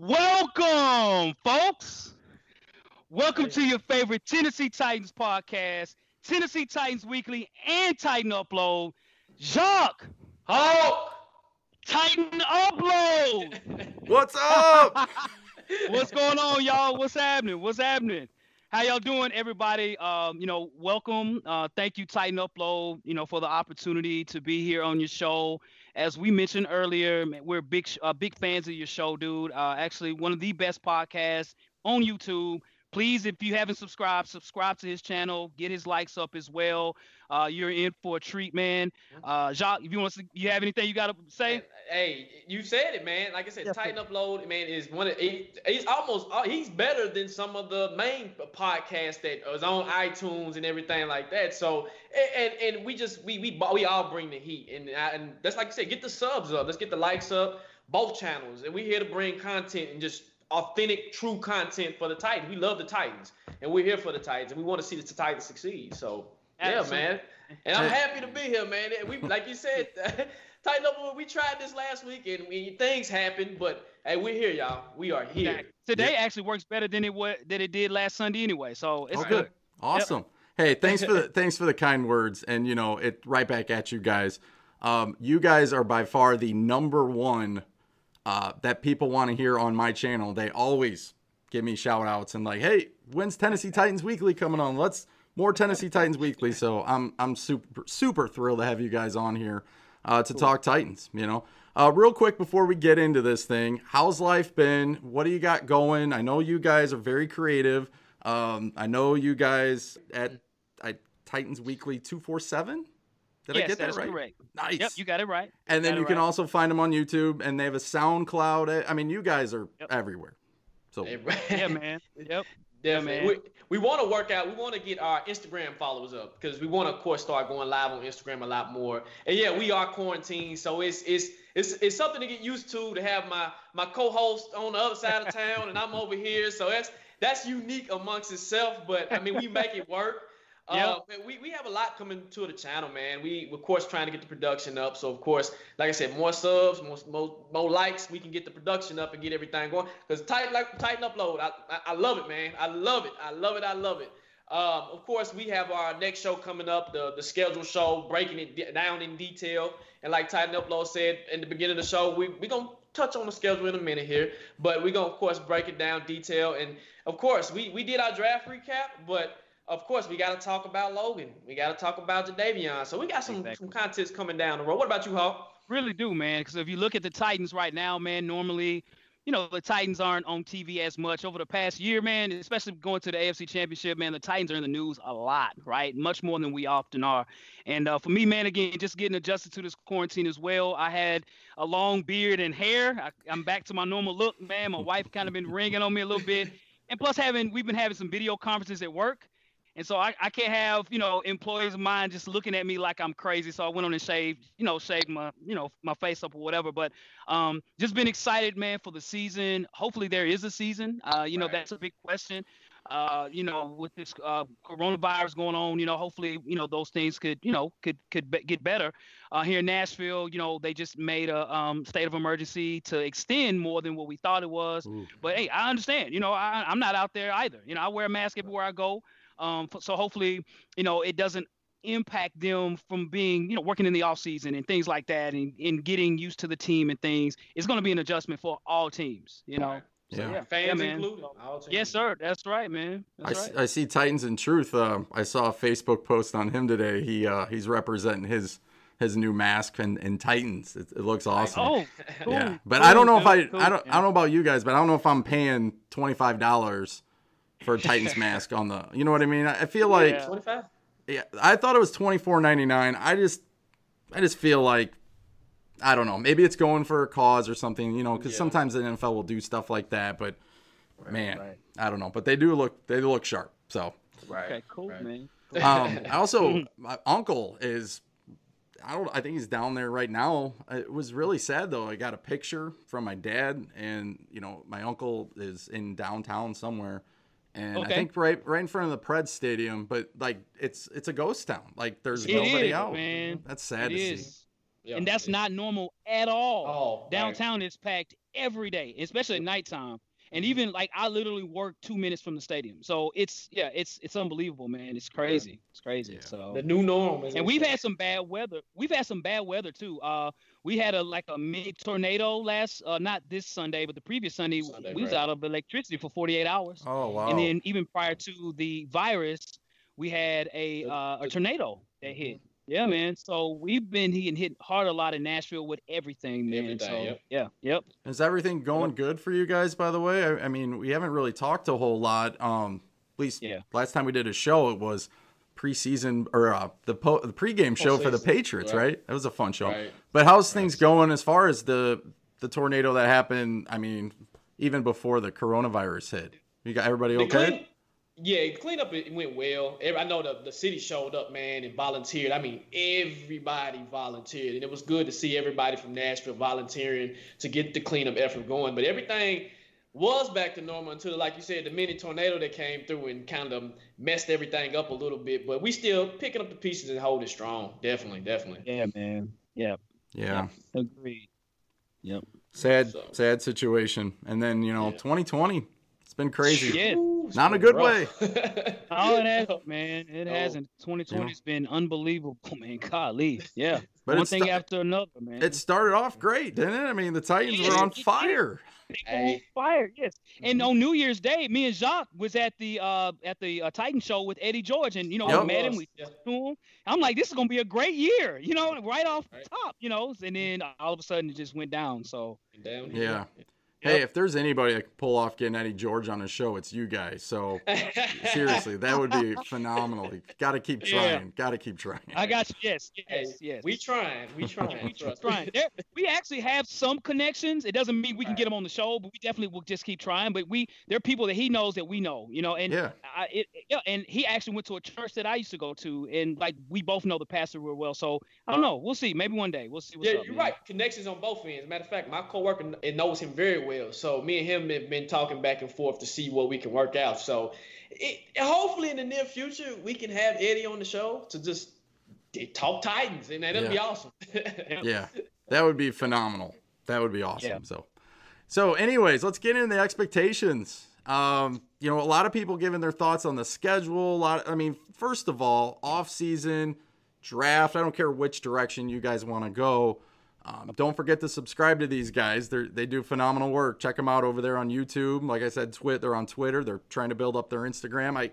Welcome, folks. Welcome to your favorite Tennessee Titans podcast, Tennessee Titans Weekly and Titan Upload. Jacques, Hawk! Titan Upload. What's up? What's going on, y'all? What's happening? What's happening? How y'all doing, everybody? Um, you know, welcome. Uh, thank you, Titan Upload. You know, for the opportunity to be here on your show. As we mentioned earlier, we're big, uh, big fans of your show, dude. Uh, actually, one of the best podcasts on YouTube. Please, if you haven't subscribed, subscribe to his channel. Get his likes up as well. Uh, you're in for a treat, man. Uh, Jacques, if you want to, you have anything you got to say? Hey, you said it, man. Like I said, Yeah, Titan Upload, man, is one of he, he's almost uh, he's better than some of the main podcasts that is on iTunes and everything like that. So and and, and we just we we we all bring the heat and and that's like I said, get the subs up, let's get the likes up, both channels, and we're here to bring content and just authentic, true content for the Titans. We love the Titans, and we're here for the Titans, and we want to see the Titans succeed. So yeah, man. And I'm happy to be here, man. We like you said, tighten up. We tried this last week, and we, things happened, but hey, we're here, y'all. We are here. Exactly. Today actually works better than it was than it did last Sunday anyway. So it's good. Awesome. Hey, thanks for the thanks for the kind words, and you know it right back at you guys. Um, you guys are by far the number one uh, that people want to hear on my channel. They always give me shout outs and like, hey, when's Tennessee Titans Weekly coming on? Let's more Tennessee Titans Weekly. So I'm I'm super super thrilled to have you guys on here uh, to talk Titans. You know, uh, real quick before we get into this thing, how's life been? What do you got going? I know you guys are very creative. Um, I know you guys at I, Titans Weekly two four seven. Did yes, I get that, is right? correct. Nice. Yep, you got it right. and then you can right. also find them on YouTube, and they have a SoundCloud. Eh, I mean, you guys are Yep. everywhere. So Yeah, man. Yep. Definitely. man. we we want to work out. We want to get our Instagram followers up because we want to, of course, start going live on Instagram a lot more. And yeah, we are quarantined, so it's it's it's it's something to get used to. To have my my co-host on the other side of town, and I'm over here, so that's that's unique amongst itself. But I mean, we make it work. Yeah. Uh, we, we have a lot coming to the channel, man. We of course trying to get the production up. So of course, like I said, more subs, more more, more likes, we can get the production up and get everything going. Cause tight like Titan Upload, I, I I love it, man. I love it. I love it. I love it. Um, of course, we have our next show coming up, the the schedule show, breaking it d- down in detail. And like Titan Upload said in the beginning of the show, we we gonna touch on the schedule in a minute here, but we're gonna of course break it down detail. And of course, we we did our draft recap, but of course, we got to talk about Logan. We got to talk about Jadeveon. So we got some Exactly. some contests coming down the road. What about you, Hawk? Really do, man. Because if you look at the Titans right now, man, normally, you know, the Titans aren't on TV as much over the past year, man. Especially going to the AFC Championship, man. The Titans are in the news a lot, right? Much more than we often are. And uh, for me, man, again, just getting adjusted to this quarantine as well. I had a long beard and hair. I, I'm back to my normal look, man. My wife kind of been ringing on me a little bit, and plus having we've been having some video conferences at work. And so I, I can't have, you know, employees of mine just looking at me like I'm crazy. So I went on and shaved, you know, shaved my, you know, my face up or whatever. But um, just been excited, man, for the season. Hopefully there is a season. Uh, you know, Right. that's a big question. Uh, you know, with this uh, coronavirus going on, you know, hopefully, you know, those things could, you know, could could be- get better. Uh, here in Nashville, you know, they just made a um, state of emergency to extend more than what we thought it was. Ooh. But hey, I understand. You know, I, I'm not out there either. You know, I wear a mask everywhere I go. Um, so hopefully, you know, it doesn't impact them from being, you know, working in the off season and things like that, and, and getting used to the team and things. It's going to be an adjustment for all teams. You know. So, Yeah. yeah, Fans yeah, man. included. Yes, sir. That's right, man. I, That's s- right. I see Titans in Truth. Uh, I saw a Facebook post on him today. He uh, he's representing his his new mask and, and Titans. It, it looks awesome. Oh, cool, yeah, but cool, I don't know if I cool, I don't yeah. I don't know about you guys, but I don't know if I'm paying twenty five dollars for Titans mask on the. You know what I mean? I I feel like Yeah. 25. yeah, I thought it was twenty four ninety nine. I just I just feel like I don't know. Maybe it's going for a cause or something. You know, because Yeah. sometimes the NFL will do stuff like that. But man, right. I don't know. But they do look they look sharp. So. Right. Okay, cool, right. man. Um, I also my uncle is I don't I think he's down there right now. It was really sad though. I got a picture from my dad and you know my uncle is in downtown somewhere. And I think right right in front of the Preds stadium, but like it's it's a ghost town. Like there's It nobody is, out. man. That's sad It to is. see. Yeah, and that's not normal at all. Oh, Downtown right. is packed every day, especially at nighttime. And even like I literally work two minutes from the stadium, so it's yeah, it's it's unbelievable, man. It's crazy. It's crazy. Yeah. So the new norm. and we've had some bad weather. We've had some bad weather too. Uh, we had a like a mini tornado last, uh, not this Sunday, but the previous Sunday. Sunday we was out of electricity for 48 hours. Oh wow! And then even prior to the virus, we had a uh, a tornado that hit. Mm-hmm. Yeah, man. So we've been hitting hit hard a lot in Nashville with everything, man. Everything, so yep. yeah, yep. Is everything going yep. good for you guys? By the way, I, I, mean we haven't really talked a whole lot. Um, at least yeah. last time we did a show, it was preseason or uh, the po- the pregame show for the Patriots, right? right? That was a fun show. Right. But how's things going as far as the the tornado that happened? I mean, even before the coronavirus hit, you got everybody okay? Yeah, cleanup it went well. I know the, the city showed up, man, and volunteered. I mean, everybody volunteered, and it was good to see everybody from Nashville volunteering to get the cleanup effort going. But everything was back to normal until, like you said, the mini tornado that came through and kind of messed everything up a little bit. But we still picking up the pieces and holding strong. Definitely, definitely. Yeah, man. Yeah. Yeah. Agreed. Yep. Sad, so. sad situation. And then you know, yeah. 2020 it's been crazy. Yeah. Not in a good rough. way. oh, it has, man. It oh. hasn't. 2020 has been unbelievable, man. Golly. Yeah. But One thing st- after another, man. It started off great, didn't it? I mean, the Titans yeah, were on fire. Hey. on fire, yes. And on New Year's Day, me and Jacques was at the uh at the uh, Titan show with Eddie George, and you know, yep. we met him. We yeah. him. I'm like, this is gonna be a great year, you know, right off right. top, you know. And then all of a sudden, it just went down. So down. Yeah. Hey, if there's anybody that can pull off getting Eddie George on a show, it's you guys. So seriously, that would be phenomenal. Got to keep trying. Yeah. Got to keep trying. I got you. Yes, yes, yes. We trying. We trying. we trying. There, we actually have some connections. It doesn't mean we can get them on the show, but we definitely will just keep trying. But we, there are people that he knows that we know. You know, and yeah, I, it, yeah, and he actually went to a church that I used to go to, and like we both know the pastor real well. So I don't uh, know. We'll see. Maybe one day. We'll see. yeah, up, you're man. right. Connections on both ends. Matter of fact, my coworker knows him very well. So me and him him have been talking back and forth to see what we can work out. So it, hopefully in the near future we can have Eddie on the show to just talk Titans, and that'd yeah. be awesome. yeah, that would be phenomenal. That would be awesome. Yeah. So, so anyways, let's get into the expectations. Um, you know, a lot of people giving their thoughts on the schedule. A lot. Of, I mean, first of all, off season draft. I don't care which direction you guys want to go. Um, don't forget to subscribe to these guys. They they do phenomenal work. Check them out over there on YouTube. Like I said, Twit. They're on Twitter. They're trying to build up their Instagram. I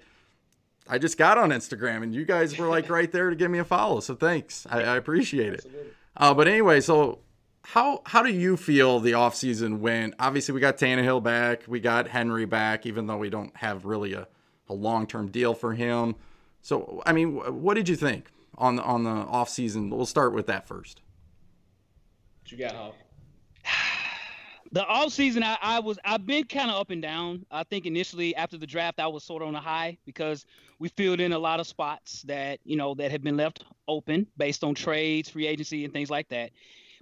I just got on Instagram, and you guys were like right there to give me a follow. So thanks. I, I appreciate it. Uh, but anyway, so how how do you feel the offseason went? Obviously, we got Tannehill back. We got Henry back, even though we don't have really a, a long term deal for him. So I mean, what did you think on the on the offseason? We'll start with that first you got, Hawk? The off season, I, I was I've been kind of up and down. I think initially after the draft, I was sort of on a high because we filled in a lot of spots that you know that had been left open based on trades, free agency, and things like that.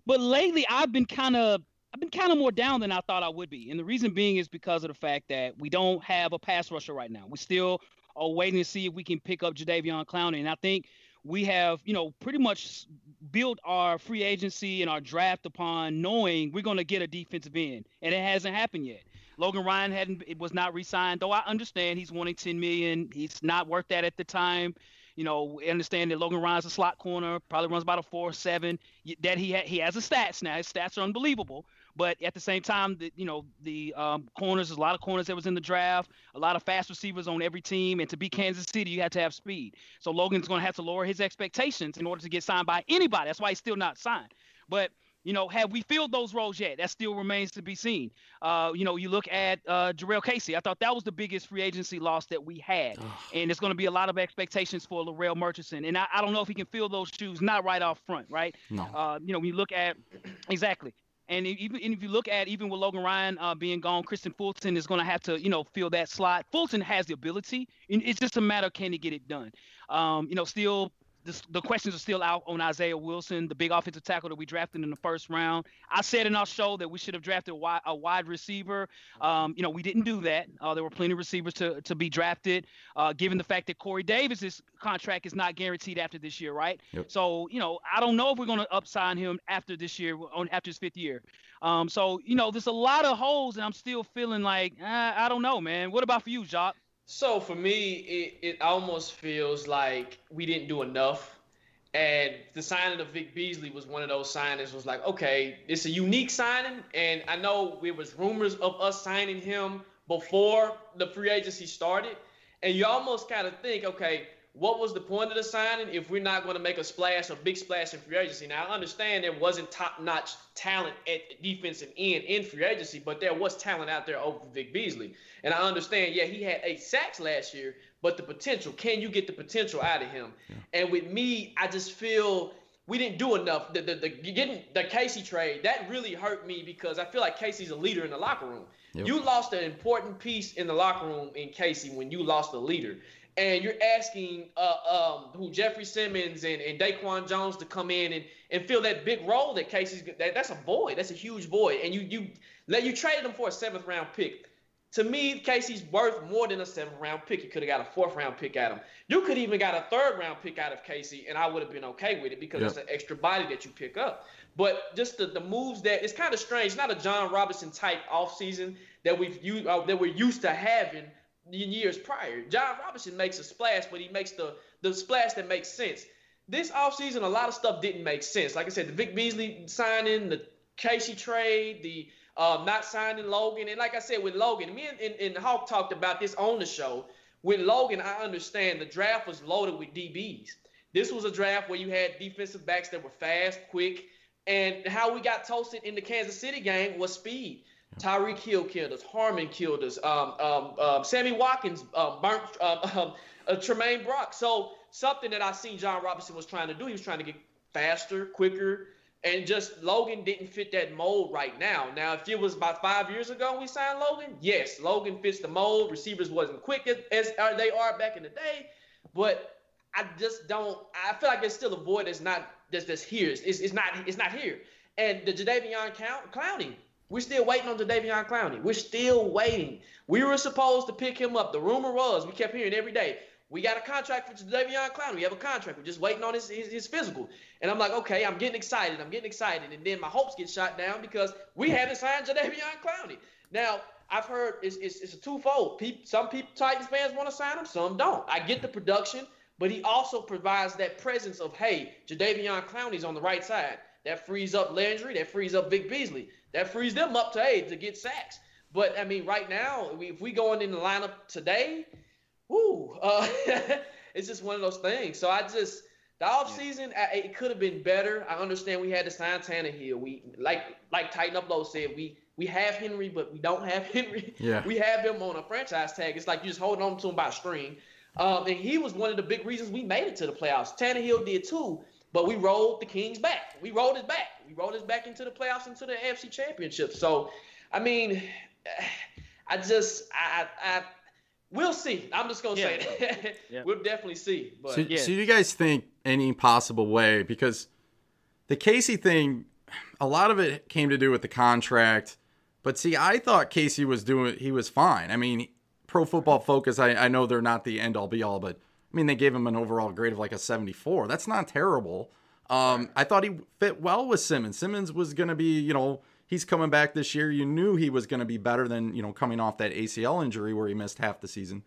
But lately, I've been kind of I've been kind of more down than I thought I would be, and the reason being is because of the fact that we don't have a pass rusher right now. We still are waiting to see if we can pick up Jadeveon Clowney, and I think we have, you know, pretty much built our free agency and our draft upon knowing we're going to get a defensive end, and it hasn't happened yet. Logan Ryan hadn't it was not re-signed, though I understand he's wanting 10 million. He's not worth that at the time. You know, understand that Logan Ryan's a slot corner, probably runs about a four seven. That he ha- he has a stats now. His stats are unbelievable. But at the same time, the, you know, the um, corners, there's a lot of corners that was in the draft, a lot of fast receivers on every team. And to be Kansas City, you have to have speed. So Logan's going to have to lower his expectations in order to get signed by anybody. That's why he's still not signed. But you know, have we filled those roles yet? That still remains to be seen. Uh, you know, you look at uh, Jurrell Casey. I thought that was the biggest free agency loss that we had, and it's going to be a lot of expectations for Larrell Murchison. And I, I, don't know if he can fill those shoes, not right off front, right? No. Uh, you know, when you look at exactly. And even and if you look at even with Logan Ryan uh, being gone, Kristian Fulton is going to have to you know fill that slot. Fulton has the ability. It's just a matter of can he get it done. Um, you know, still the, the, questions are still out on Isaiah Wilson, the big offensive tackle that we drafted in the first round. I said in our show that we should have drafted a wide, a wide receiver. Um, you know, we didn't do that. Uh, there were plenty of receivers to, to be drafted, uh, given the fact that Corey Davis's contract is not guaranteed after this year, right? Yep. So, you know, I don't know if we're going to upsign him after this year, on after his fifth year. Um, so, you know, there's a lot of holes, and I'm still feeling like, uh, I don't know, man. What about for you, Jacques? So for me, it, it almost feels like we didn't do enough. And the signing of Vic Beasley was one of those signings. Was like, okay, it's a unique signing, and I know it was rumors of us signing him before the free agency started, and you almost kind of think, okay, what was the point of the signing if we're not going to make a splash, a big splash in free agency? Now, I understand there wasn't top-notch talent at defensive end in free agency, but there was talent out there over Vic Beasley. And I understand, yeah, he had eight sacks last year, but the potential, can you get the potential out of him? Yeah. And with me, I just feel we didn't do enough. The, the, the getting the Casey trade, that really hurt me because I feel like Casey's a leader in the locker room. Yep. You lost an important piece in the locker room in Casey when you lost a leader and you're asking uh, um, who Jeffrey Simmons and, and Daquan Jones to come in and, and fill that big role that Casey's that, that's a void. That's a huge void. And you you let you traded him for a seventh round pick. To me, Casey's worth more than a seventh round pick. You could have got a fourth round pick at him. You could even got a third round pick out of Casey, and I would have been okay with it because yep. it's an extra body that you pick up. But just the, the moves that it's kind of strange. It's not a Jon Robinson type offseason that we've used uh, that we're used to having in years prior. Jon Robinson makes a splash, but he makes the the splash that makes sense. This offseason, a lot of stuff didn't make sense. Like I said, the Vic Beasley signing, the Casey trade, the uh, not signing Logan, and like I said with Logan, me and, and, and Hawk talked about this on the show. With Logan, I understand the draft was loaded with DBs. This was a draft where you had defensive backs that were fast, quick, and how we got toasted in the Kansas City game was speed. Tyreek Hill killed us. Hardman killed us. Um, um, um, Sammy Watkins uh, burnt uh, um, uh, Tramaine Brock. So something that I seen Jon Robinson was trying to do. He was trying to get faster, quicker, and just Logan didn't fit that mold right now. Now, if it was about five years ago we signed Logan, yes, Logan fits the mold. Receivers wasn't quick as, as they are back in the day, but I just don't. I feel like there's still a void that's not that's, that's here. It's, it's not it's not here. And the Jadeveon Clowney, we're still waiting on Jadeveon Clowney. We're still waiting. We were supposed to pick him up. The rumor was, we kept hearing every day, we got a contract for Jadeveon Clowney. We have a contract. We're just waiting on his, his, his, physical. And I'm like, okay, I'm getting excited. I'm getting excited. And then my hopes get shot down because we haven't signed Jadeveon Clowney. Now, I've heard it's, it's, it's a twofold. People, some people, Titans fans want to sign him, some don't. I get the production, but he also provides that presence of, hey, Jadeveon Clowney's on the right side. That frees up Landry. That frees up Vic Beasley that frees them up to hey to get sacks. But I mean, right now, if we going in the lineup today, whoo, uh, it's just one of those things. So I just the offseason, yeah. it could have been better. I understand we had to sign Tannehill. We like like Titan Upload said, we we have Henry, but we don't have Henry. Yeah. We have him on a franchise tag. It's like you just holding on to him by a string. Um, and he was one of the big reasons we made it to the playoffs. Tannehill did too. But we rolled the Kings back. We rolled it back. We rolled it back into the playoffs, into the AFC Championship. So, I mean, I just, I, I, we'll see. I'm just gonna yeah. say that. yeah. We'll definitely see. But so, yeah. so, you guys think any possible way because the Casey thing, a lot of it came to do with the contract. But see, I thought Casey was doing, he was fine. I mean, Pro Football Focus, I, I know they're not the end all be all, but I mean, they gave him an overall grade of like a 74. That's not terrible. Um, I thought he fit well with Simmons. Simmons was going to be, you know, he's coming back this year. You knew he was going to be better than, you know, coming off that ACL injury where he missed half the season.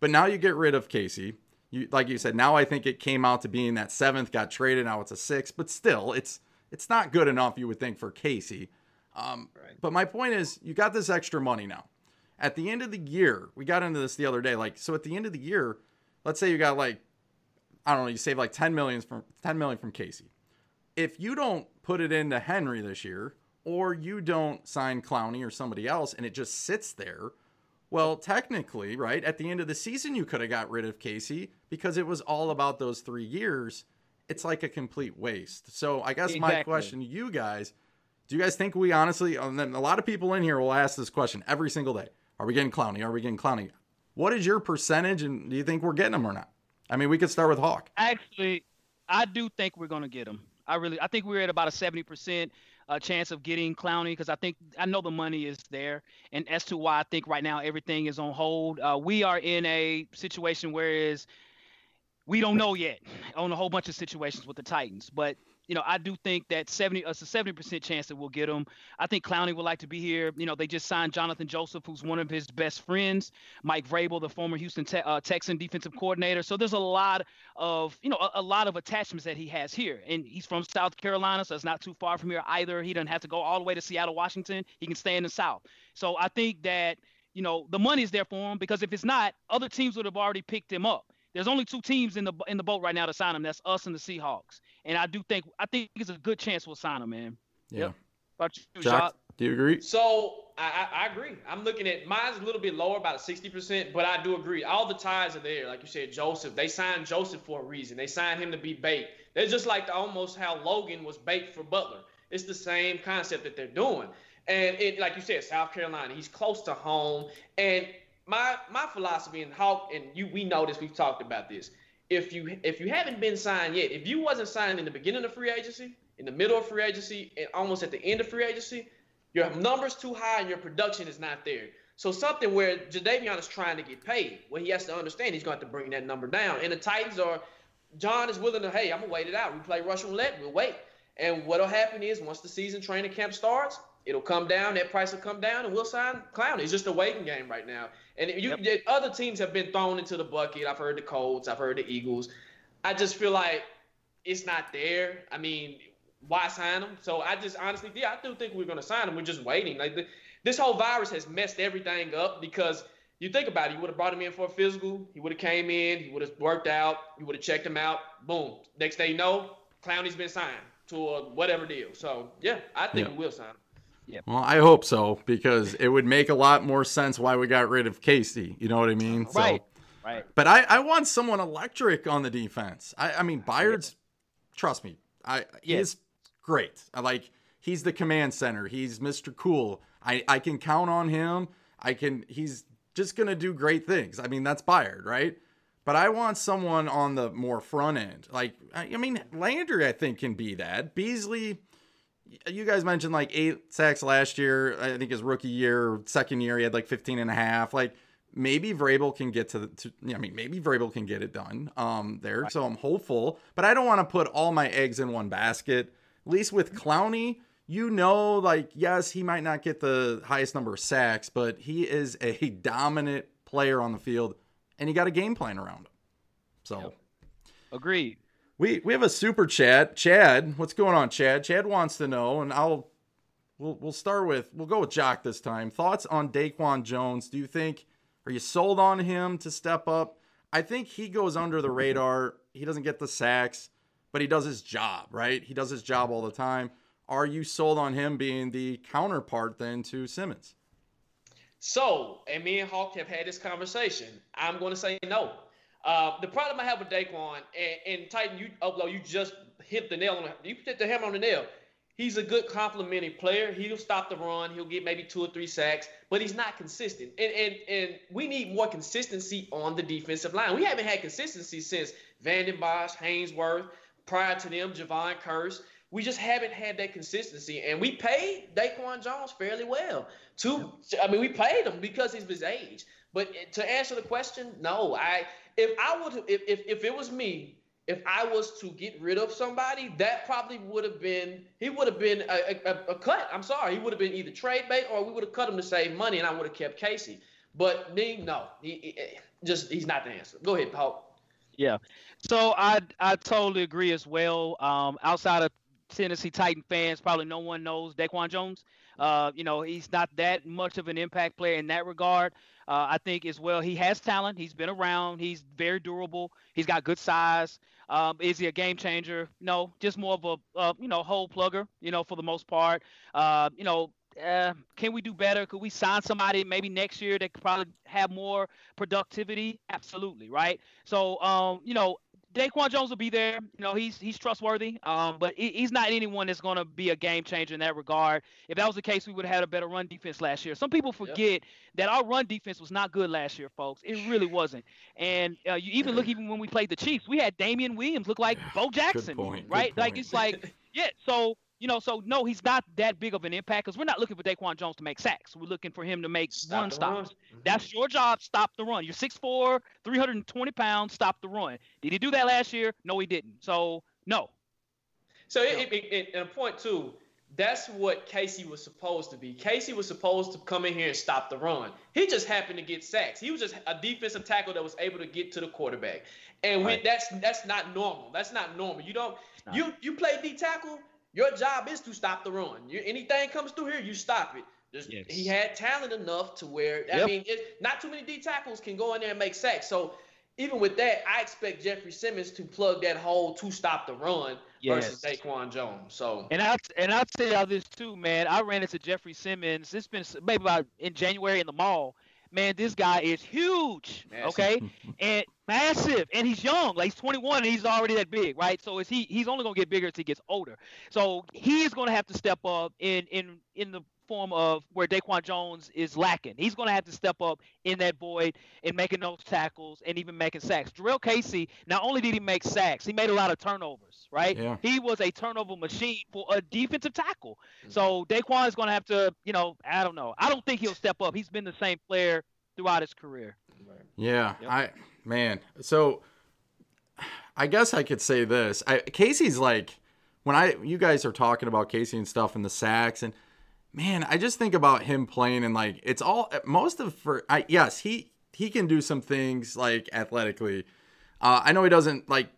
But now you get rid of Casey. You, like you said, now I think it came out to being that seventh, got traded. Now it's a six, but still, it's it's not good enough. You would think for Casey. Um, right. But my point is, you got this extra money now. At the end of the year, we got into this the other day. Like, so at the end of the year, let's say you got like I don't know, you save like 10 million from 10 million from Casey. If you don't put it into Henry this year, or you don't sign Clowney or somebody else and it just sits there, well, technically, right, at the end of the season you could have got rid of Casey because it was all about those 3 years. It's like a complete waste. So, I guess exactly. my question to you guys, do you guys think we honestly and then a lot of people in here will ask this question every single day. Are we getting Clowney? Are we getting Clowney? What is your percentage, and do you think we're getting them or not? I mean, we could start with Hawk. Actually, I do think we're gonna get them. I really, I think we're at about a seventy percent uh, chance of getting Clowney because I think I know the money is there. And as to why I think right now everything is on hold, uh, we are in a situation where is we don't know yet on a whole bunch of situations with the Titans. But you know, I do think that 70, it's a 70% chance that we'll get him. I think Clowney would like to be here. You know, they just signed Jonathan Joseph, who's one of his best friends, Mike Vrabel, the former Houston te- uh, Texan defensive coordinator. So there's a lot of, you know, a, a, lot of attachments that he has here. And he's from South Carolina, so it's not too far from here either. He doesn't have to go all the way to Seattle, Washington. He can stay in the South. So I think that, you know, the money is there for him because if it's not, other teams would have already picked him up. There's only two teams in the in the boat right now to sign him. That's us and the Seahawks. And I do think I think it's a good chance we'll sign him, man. Yeah. Yep. About you, Jacques, do you agree? So I, I, I, agree. I'm looking at mine's a little bit lower, about 60%, but I do agree. All the ties are there. Like you said, Joseph. They signed Joseph for a reason. They signed him to be bait. They're just like the, almost how Logan was bait for Butler. It's the same concept that they're doing. And it, like you said, South Carolina, he's close to home. And my my philosophy and Hawk and you we know this, we've talked about this if you if you haven't been signed yet, if you wasn't signed in the beginning of free agency, in the middle of free agency, and almost at the end of free agency, your numbers too high and your production is not there. So something where Jadeveon is trying to get paid, well, he has to understand he's going to have to bring that number down. And the Titans are, Jon is willing to, hey, I'm gonna wait it out. We play Russian roulette, we'll wait. And what'll happen is once the season training camp starts, it'll come down, that price will come down, and we'll sign Clown. It's just a waiting game right now. And you, yep. other teams have been thrown into the bucket. I've heard the Colts, I've heard the Eagles. I just feel like it's not there. I mean, why sign them? So I just honestly, yeah, I do think we're gonna sign them. We're just waiting. Like the, this whole virus has messed everything up because you think about it, you would have brought him in for a physical. He would have came in, he would have worked out, you would have checked him out. Boom. Next day, you know, Clowney's been signed to a whatever deal. So yeah, I think yeah. we will sign him. Yeah. Well, I hope so because it would make a lot more sense why we got rid of Casey. You know what I mean? Right. So, right. But I, I want someone electric on the defense. I, I mean, Byard's, trust me, I yeah. he's great. I like he's the command center. He's Mr. Cool. I, I can count on him. I can. He's just gonna do great things. I mean, that's Byard, right? But I want someone on the more front end. Like, I mean, Landry, I think, can be that. Beasley you guys mentioned like eight sacks last year. I think his rookie year, second year, he had like 15 and a half. Like maybe Vrabel can get to, the, to I mean, maybe Vrabel can get it done um, there. So I'm hopeful, but I don't want to put all my eggs in one basket. At least with Clowney, you know, like, yes, he might not get the highest number of sacks, but he is a dominant player on the field and you got a game plan around him. So, yep. agreed. We we have a super chat. Chad, what's going on, Chad? Chad wants to know, and I'll we'll we'll start with we'll go with Jacques this time. Thoughts on Daquan Jones? Do you think are you sold on him to step up? I think he goes under the radar. He doesn't get the sacks, but he does his job, right? He does his job all the time. Are you sold on him being the counterpart then to Simmons? So, and me and Hawk have had this conversation. I'm going to say no. Uh, the problem I have with Daquan and, and Titan, you upload, you just hit the nail on the, you hit the hammer on the nail. He's a good complementary player. He'll stop the run. He'll get maybe two or three sacks, but he's not consistent. And and and we need more consistency on the defensive line. We haven't had consistency since Vanden Bosch, Haynesworth, prior to them, Jevon Kearse. We just haven't had that consistency, and we paid Daquan Jones fairly well. Two, I mean, we paid him because he's his age. But to answer the question, no. I if I would if, if if it was me, if I was to get rid of somebody, that probably would have been he would have been a, a, a, cut. I'm sorry, he would have been either trade bait or we would have cut him to save money, and I would have kept Casey. But me, no, he, he, just he's not the answer. Go ahead, Paul. Yeah, so I I totally agree as well. Um, outside of Tennessee Titan fans, probably no one knows Daquan Jones. Uh, you know, he's not that much of an impact player in that regard. Uh, I think as well, he has talent. He's been around. He's very durable. He's got good size. Um, is he a game changer? No, just more of a you know hole plugger. You know, for the most part. Uh, you know, uh, can we do better? Could we sign somebody maybe next year that could probably have more productivity? Absolutely, right? So, um, you know, Daquan Jones will be there. You know, he's he's trustworthy. Um, but he, he's not anyone that's going to be a game changer in that regard. If that was the case, we would have had a better run defense last year. Some people forget yep. that our run defense was not good last year, folks. It really wasn't. And uh, you even look even when we played the Chiefs, we had Damien Williams look like Bo Jackson, right? Like it's like yeah. So you know, so no, he's not that big of an impact because we're not looking for Daquan Jones to make sacks. We're looking for him to make one stop run stops. Mm-hmm. That's your job. Stop the run. You're 6'4", 320 pounds. Stop the run. Did he do that last year? No, he didn't. So no. So it, it, it, and point two, that's what Casey was supposed to be. Casey was supposed to come in here and stop the run. He just happened to get sacks. He was just a defensive tackle that was able to get to the quarterback. And right. we, that's that's not normal. That's not normal. You don't you you play D tackle your job is to stop the run. You, anything comes through here, you stop it. Yes. He had talent enough to where I yep. mean, it, not too many D tackles can go in there and make sacks. So even with that, I expect Jeffrey Simmons to plug that hole to stop the run yes. versus Daquan Jones. So and I and I'll tell y'all this too, man. I ran into Jeffrey Simmons. It's been maybe about in January in the mall. Man, this guy is huge. Massive. Okay, and massive, and he's young. Like he's 21 and he's already that big, right? So is he? He's only gonna get bigger as he gets older. So he is gonna have to step up in in in the form of where Daquan Jones is lacking. He's going to have to step up in that void and making those tackles and even making sacks. Jurrell Casey, not only did he make sacks, he made a lot of turnovers, right? Yeah. He was a turnover machine for a defensive tackle. Mm. So Daquan is going to have to, you know, I don't know. I don't think he'll step up. He's been the same player throughout his career. Yeah, yep. I man. So I guess I could say this. I, Casey's like when I you guys are talking about Casey and stuff and the sacks and man, I just think about him playing and like it's all most of for I yes, he he can do some things like athletically. Uh, I know he doesn't like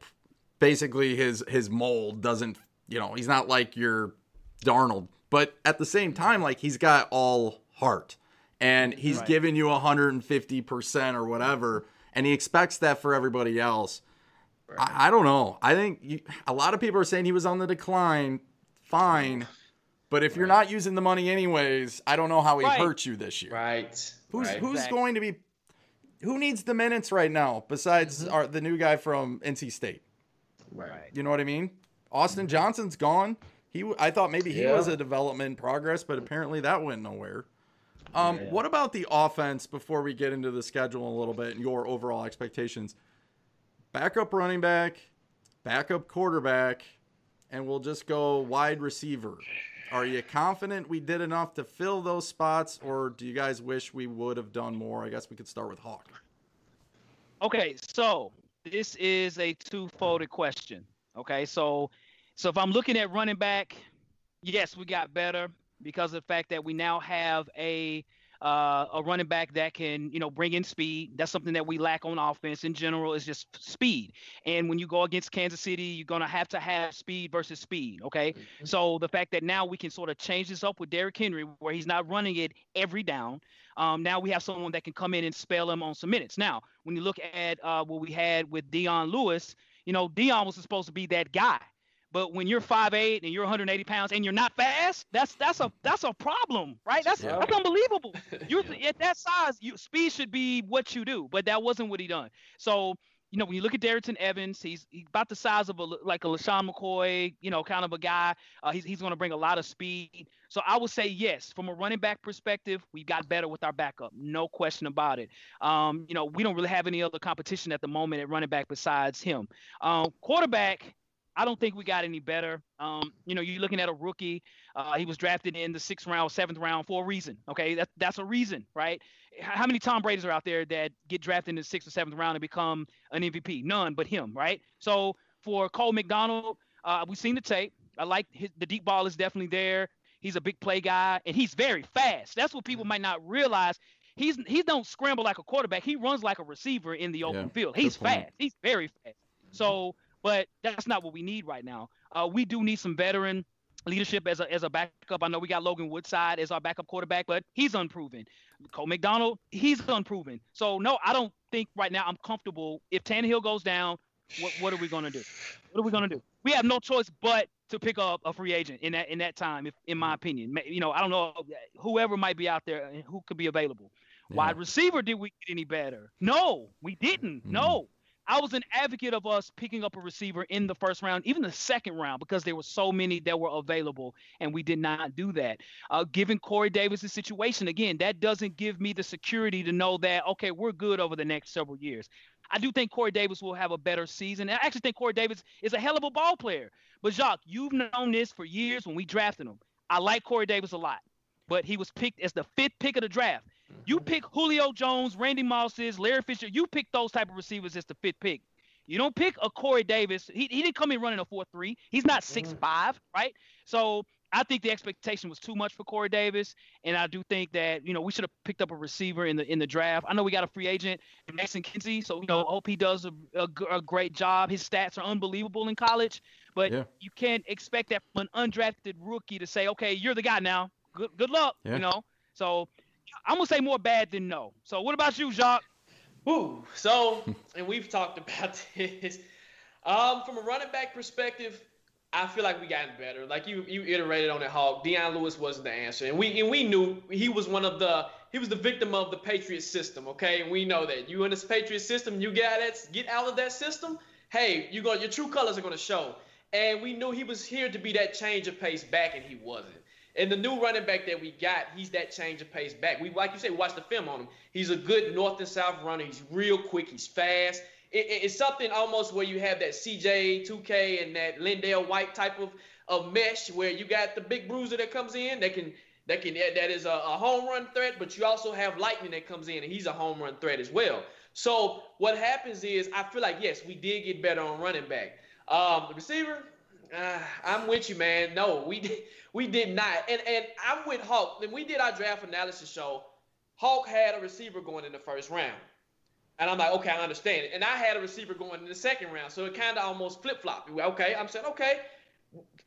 basically his his mold doesn't, you know, he's not like your Donald, but at the same time like he's got all heart and he's right. giving you 150% or whatever and he expects that for everybody else. Right. I, I, don't know. I think you, a lot of people are saying he was on the decline. Fine. But if right. you're not using the money anyways, I don't know how he right. hurt you this year. Right. Who's who's exactly. going to be who needs the minutes right now besides mm-hmm. our the new guy from NC State? Right. You know what I mean? Austin mm-hmm. Johnson's gone. He I thought maybe he yeah. was a development progress, but apparently that went nowhere. Um, yeah. What about the offense before we get into the schedule a little bit and your overall expectations? Backup running back, backup quarterback, and we'll just go wide receiver. Are you confident we did enough to fill those spots, or do you guys wish we would have done more? I guess we could start with Hawk. Okay, so this is a two-folded question. Okay, so so if I'm looking at running back, yes, we got better because of the fact that we now have a uh, a running back that can, you know, bring in speed. That's something that we lack on offense in general is just speed. And when you go against Kansas City, you're gonna have to have speed versus speed. Okay. Mm-hmm. So the fact that now we can sort of change this up with Derrick Henry, where he's not running it every down. Um, now we have someone that can come in and spell him on some minutes. Now, when you look at uh, what we had with Dion Lewis, you know, Dion was supposed to be that guy. But when you're 5'8 and you're 180 pounds and you're not fast, that's that's a that's a problem, right? That's yeah. that's unbelievable. You're at that size, you, speed should be what you do, but that wasn't what he done. So you know, when you look at Darrynton Evans, he's, he's about the size of a like a LeSean McCoy, you know, kind of a guy. Uh, he's he's going to bring a lot of speed. So I would say yes, from a running back perspective, we got better with our backup, no question about it. Um, you know, we don't really have any other competition at the moment at running back besides him. Um, quarterback, I don't think we got any better. Um, you know, you're looking at a rookie. Uh, he was drafted in the sixth round, seventh round for a reason. Okay, that's that's a reason, right? How many Tom Brady's are out there that get drafted in the sixth or seventh round and become an MVP? None, but him, right? So for Cole McDonald, uh, we've seen the tape. I like his, the deep ball is definitely there. He's a big play guy, and he's very fast. That's what people might not realize. He's he don't scramble like a quarterback. He runs like a receiver in the open yeah, field. He's fast. He's very fast. So but that's not what we need right now. Uh, we do need some veteran leadership as a as a backup. I know we got Logan Woodside as our backup quarterback, but he's unproven. Cole McDonald, he's unproven. So no, I don't think right now I'm comfortable. If Tannehill goes down, what what are we gonna do? What are we gonna do? We have no choice but to pick up a free agent in that in that time, if in my opinion. You know, I don't know whoever might be out there who could be available. Yeah. Wide receiver, did we get any better? No, we didn't. Mm. No. I was an advocate of us picking up a receiver in the first round, even the second round, because there were so many that were available, and we did not do that. Uh, given Corey Davis' situation, again, that doesn't give me the security to know that okay, we're good over the next several years. I do think Corey Davis will have a better season. I actually think Corey Davis is a hell of a ball player. But Jacques, you've known this for years when we drafted him. I like Corey Davis a lot, but he was picked as the fifth pick of the draft. You mm-hmm. pick Julio Jones, Randy Mosses, Larry Fisher. You pick those type of receivers as the fifth pick. You don't pick a Corey Davis. He, he didn't come in running a 4-3. He's not 6'5", mm-hmm. right? So I think the expectation was too much for Corey Davis, and I do think that you know we should have picked up a receiver in the in the draft. I know we got a free agent, Mason Kinsey, so you know hope he does a, a, a great job. His stats are unbelievable in college, but yeah. you can't expect that from an undrafted rookie to say, okay, you're the guy now. Good good luck, yeah. you know. So I'm gonna say more bad than no. So what about you, Jacques? Ooh, so and we've talked about this. Um, from a running back perspective, I feel like we gotten better. Like you, you iterated on it, Hawk. Dion Lewis wasn't the answer, and we and we knew he was one of the he was the victim of the Patriot system. Okay, and we know that you in this Patriot system, you get that get out of that system. Hey, you go your true colors are gonna show. And we knew he was here to be that change of pace back, and he wasn't. And the new running back that we got, he's that change of pace back. We like you say, watch the film on him. He's a good north and south runner. He's real quick. He's fast it, it's something almost where you have that CJ 2K and that LenDale White type of, of mesh where you got the big bruiser that comes in that can that can that is a, a home run threat, but you also have lightning that comes in and he's a home run threat as well. So what happens is I feel like yes, we did get better on running back. Um, the receiver, uh, I'm with you, man. No, we did, we did not. And and I'm with Hawk. When we did our draft analysis show, Hawk had a receiver going in the first round. And I'm like, okay, I understand it. And I had a receiver going in the second round, so it kind of almost flip flopped. Okay, I'm saying, okay,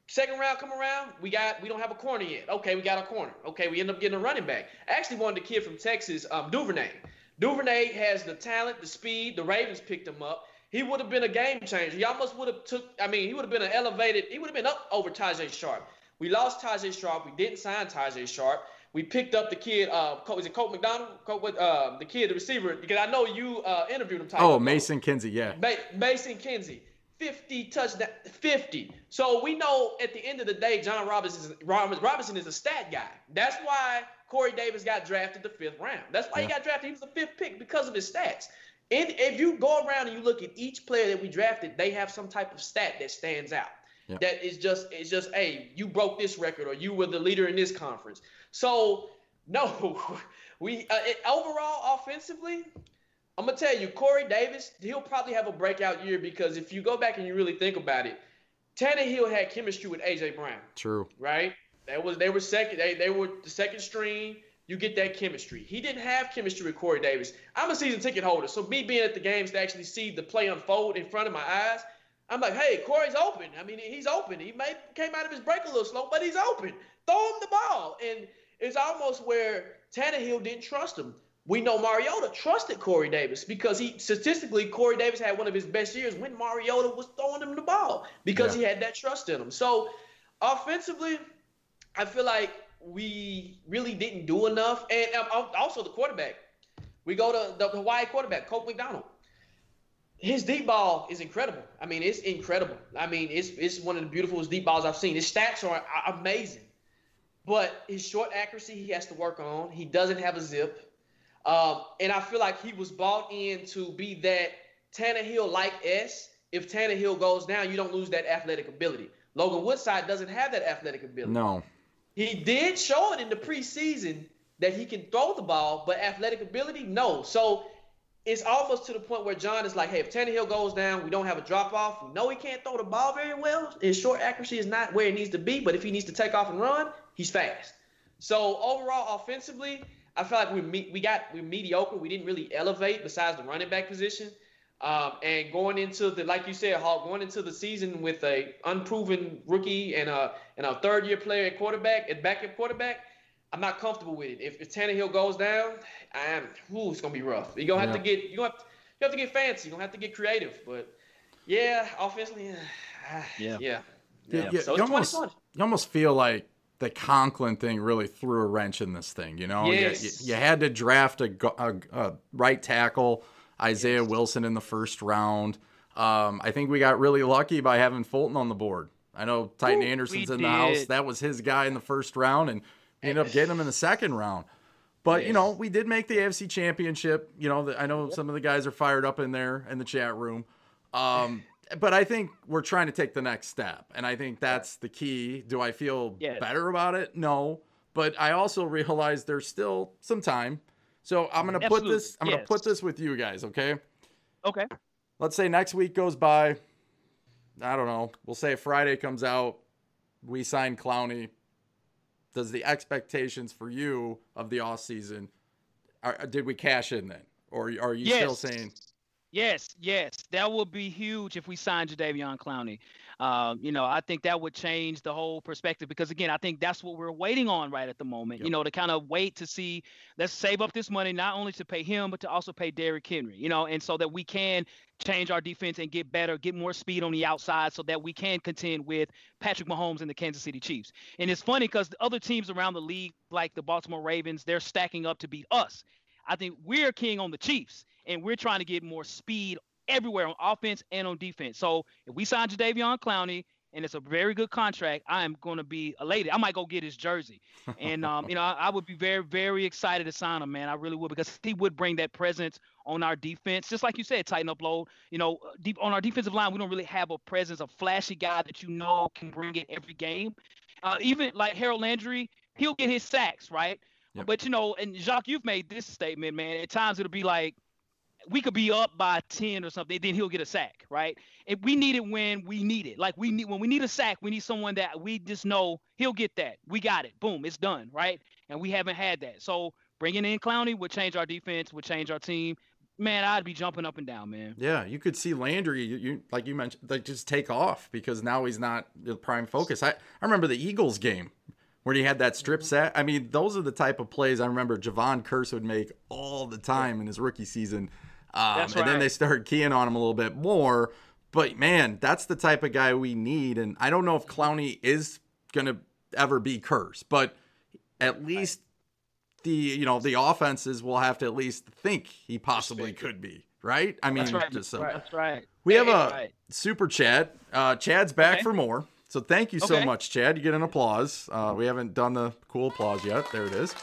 second round come around, we got we don't have a corner yet. Okay, we got a corner. Okay, we end up getting a running back. I actually wanted a kid from Texas, um, Duvernay. Duvernay has the talent, the speed. The Ravens picked him up. He would have been a game changer. He almost would have took. I mean, he would have been an elevated. He would have been up over Tajae Sharpe. We lost Tajae Sharpe. We didn't sign Tajae Sharpe. we picked up the kid. Uh, was it Colt McDonald? Colt, uh, the kid, the receiver. Because I know you uh, interviewed him. Oh, Mason Kinsey, yeah. Mason Kinsey, 50 touchdown, 50. So we know at the end of the day, Jon Robinson is, Robinson is a stat guy. That's why Corey Davis got drafted the fifth round. That's why yeah. he got drafted. He was the fifth pick because of his stats. And if you go around and you look at each player that we drafted, they have some type of stat that stands out. Yeah. That is just it's just hey, you broke this record or you were the leader in this conference. So no, we uh, it, overall offensively, I'm gonna tell you, Corey Davis, he'll probably have a breakout year because if you go back and you really think about it, Tannehill had chemistry with AJ Brown. True. Right. That was they were second. They they were the second string. You get that chemistry. He didn't have chemistry with Corey Davis. I'm a season ticket holder, so me being at the games to actually see the play unfold in front of my eyes, I'm like, hey, Corey's open. I mean, he's open. He may came out of his break a little slow, but he's open. Throw him the ball. And it's almost where Tannehill didn't trust him. We know Mariota trusted Corey Davis because he statistically Corey Davis had one of his best years when Mariota was throwing him the ball because yeah. he had that trust in him. So offensively, I feel like we really didn't do enough, and um, also the quarterback. We go to the Hawaii quarterback, Colt McDonald. His deep ball is incredible. I mean, it's incredible. I mean, it's it's one of the beautifulest deep balls I've seen. His stats are amazing. But his short accuracy, he has to work on. He doesn't have a zip. Um, and I feel like he was bought in to be that Tannehill like S. If Tannehill goes down, you don't lose that athletic ability. Logan Woodside doesn't have that athletic ability. No. He did show it in the preseason that he can throw the ball, but athletic ability, no. So it's almost to the point where Jon is like, hey, if Tannehill goes down, we don't have a drop off. We know he can't throw the ball very well. His short accuracy is not where it needs to be, but if he needs to take off and run, he's fast. So overall, offensively, I feel like we we got we're mediocre. We didn't really elevate besides the running back position. Um, and going into the like you said, Hawk, going into the season with a unproven rookie and a and a third year player at quarterback at backup quarterback, I'm not comfortable with it. If, if Tannehill goes down, I am. Ooh, it's gonna be rough. You're gonna have yeah. to get. You have to, you have to get fancy. You're gonna have to get creative. But yeah, offensively, uh, yeah, yeah. yeah. yeah. So you almost you almost feel like the Conklin thing really threw a wrench in this thing. You know, yes. you, you, you had to draft a, a, a right tackle. Isaiah. Wilson in the first round. Um, I think we got really lucky by having Fulton on the board. I know Titan Ooh, Anderson's in the house. That was his guy in the first round, and we ended up getting him in the second round. But you know, we did make the AFC Championship. You know, I know yep. some of the guys are fired up in there in the chat room. Um, but I think we're trying to take the next step, and I think that's the key. Do I feel yes. better about it? No, but I also realize there's still some time. So I'm gonna Absolutely. put this. I'm yes. gonna put this with you guys. Okay. Okay. Let's say next week goes by. I don't know. We'll say Friday comes out. We sign Clowney. Does the expectations for you of the off season? Are, did we cash in then, or are you yes. still saying? Yes, yes, that would be huge if we signed Jadeveon Clowney. Um, you know, I think that would change the whole perspective because again, I think that's what we're waiting on right at the moment. Yep. You know, to kind of wait to see, let's save up this money not only to pay him but to also pay Derrick Henry. You know, and so that we can change our defense and get better, get more speed on the outside, so that we can contend with Patrick Mahomes and the Kansas City Chiefs. And it's funny because the other teams around the league, like the Baltimore Ravens, they're stacking up to beat us. I think we're king on the Chiefs, and we're trying to get more speed everywhere on offense and on defense. So if we sign Jadeveon Clowney and it's a very good contract, I am going to be elated. I might go get his jersey, and um, you know, I, I, would be very, very excited to sign him, man. I really would because he would bring that presence on our defense, just like you said, Titan Upload. You know, deep on our defensive line, we don't really have a presence, a flashy guy that you know can bring it every game. Uh, even like Harold Landry, he'll get his sacks, right? Yep. But you know, and Jacques, you've made this statement, man. At times it'll be like we could be up by 10 or something, then he'll get a sack, right? If we need it when we need it. Like we need when we need a sack, we need someone that we just know he'll get that. We got it. Boom, it's done, right? And we haven't had that. So bringing in Clowney would change our defense, would change our team. Man, I'd be jumping up and down, man. Yeah, you could see Landry, you, you like you mentioned, like just take off because now he's not the prime focus. I, I remember the Eagles game where he had that strip mm-hmm. set. I mean, those are the type of plays I remember Jevon Kearse would make all the time in his rookie season. Um, and right. then they start keying on him a little bit more. But man, that's the type of guy we need. And I don't know if Clowney is gonna ever be Kearse, but at least the you know the offenses will have to at least think he possibly could be. Right? I mean, that's right. Just so. That's right. We have a right. super chat. Uh, Chad's back okay. for more. So thank you so okay. much, Chad. You get an applause. Uh, we haven't done the cool applause yet. There it is.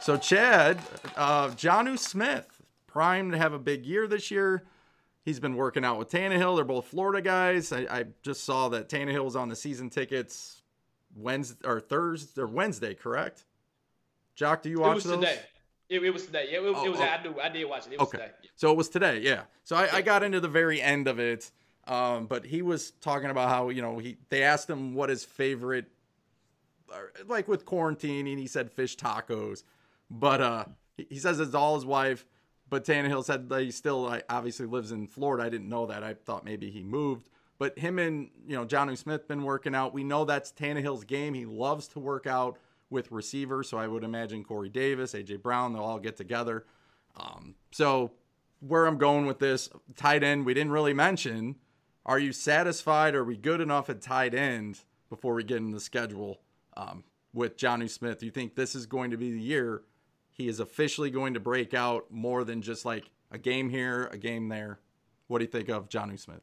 So Chad, uh, Smith primed to have a big year this year. He's been working out with Tannehill. They're both Florida guys. I, I just saw that Tannehill was on the season tickets Wednesday or Thursday or Wednesday, correct? Jacques, do you watch it was those? Today. It, it was today. Yeah, it, oh, it was. Oh. I do. I did watch it. It was okay. today. So it was today. Yeah. So I, yeah. I got into the very end of it, um, but he was talking about how you know he they asked him what his favorite, like with quarantine, and he said fish tacos, but uh, he says it's all his wife but Tannehill said that he still obviously lives in Florida. I didn't know that. I thought maybe he moved. But him and you know Jonnu Smith been working out. We know that's Tannehill's game. He loves to work out with receivers. So I would imagine Corey Davis, AJ Brown, they'll all get together. Um, so where I'm going with this tight end, we didn't really mention. Are you satisfied? Are we good enough at tight end before we get in the schedule um, with Jonnu Smith? Do you think this is going to be the year he is officially going to break out more than just like a game here, a game there. What do you think of Jonnu Smith?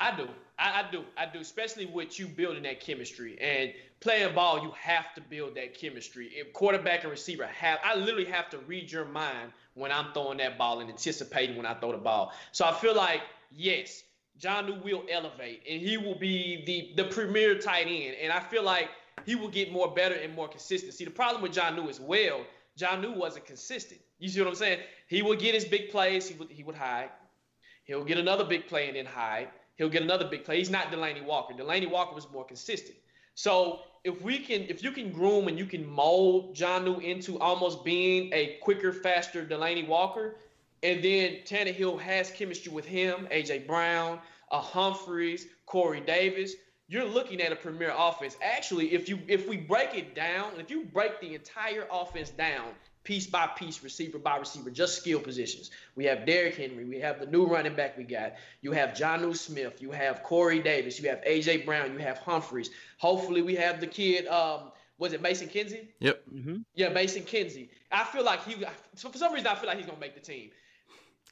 I do. I, I, do. I do, especially with you building that chemistry and playing ball. You have to build that chemistry. If quarterback and receiver have, I literally have to read your mind when I'm throwing that ball and anticipating when I throw the ball. So I feel like yes, Jonnu will elevate and he will be the the premier tight end. And I feel like he will get more better and more consistent. See, the problem with Jonnu as well, Jonnu wasn't consistent. You see what I'm saying? He would get his big plays, he would he would hide. He'll get another big play and then hide. He'll get another big play. He's not Delanie Walker. Delanie Walker was more consistent. So if we can, if you can groom and you can mold Jonnu into almost being a quicker, faster Delanie Walker, and then Tannehill has chemistry with him, AJ Brown, uh, a Humphries, Corey Davis you're looking at a premier offense. Actually, if you if we break it down, if you break the entire offense down piece by piece, receiver by receiver, just skill positions. We have Derrick Henry. We have the new running back we got. You have Jonnu Smith. You have Corey Davis. You have AJ Brown. You have Humphries. Hopefully, we have the kid. Um, was it Mason Kinsey? Yep. Mm-hmm. Yeah, Mason Kinsey. I feel like he. For some reason, I feel like he's gonna make the team.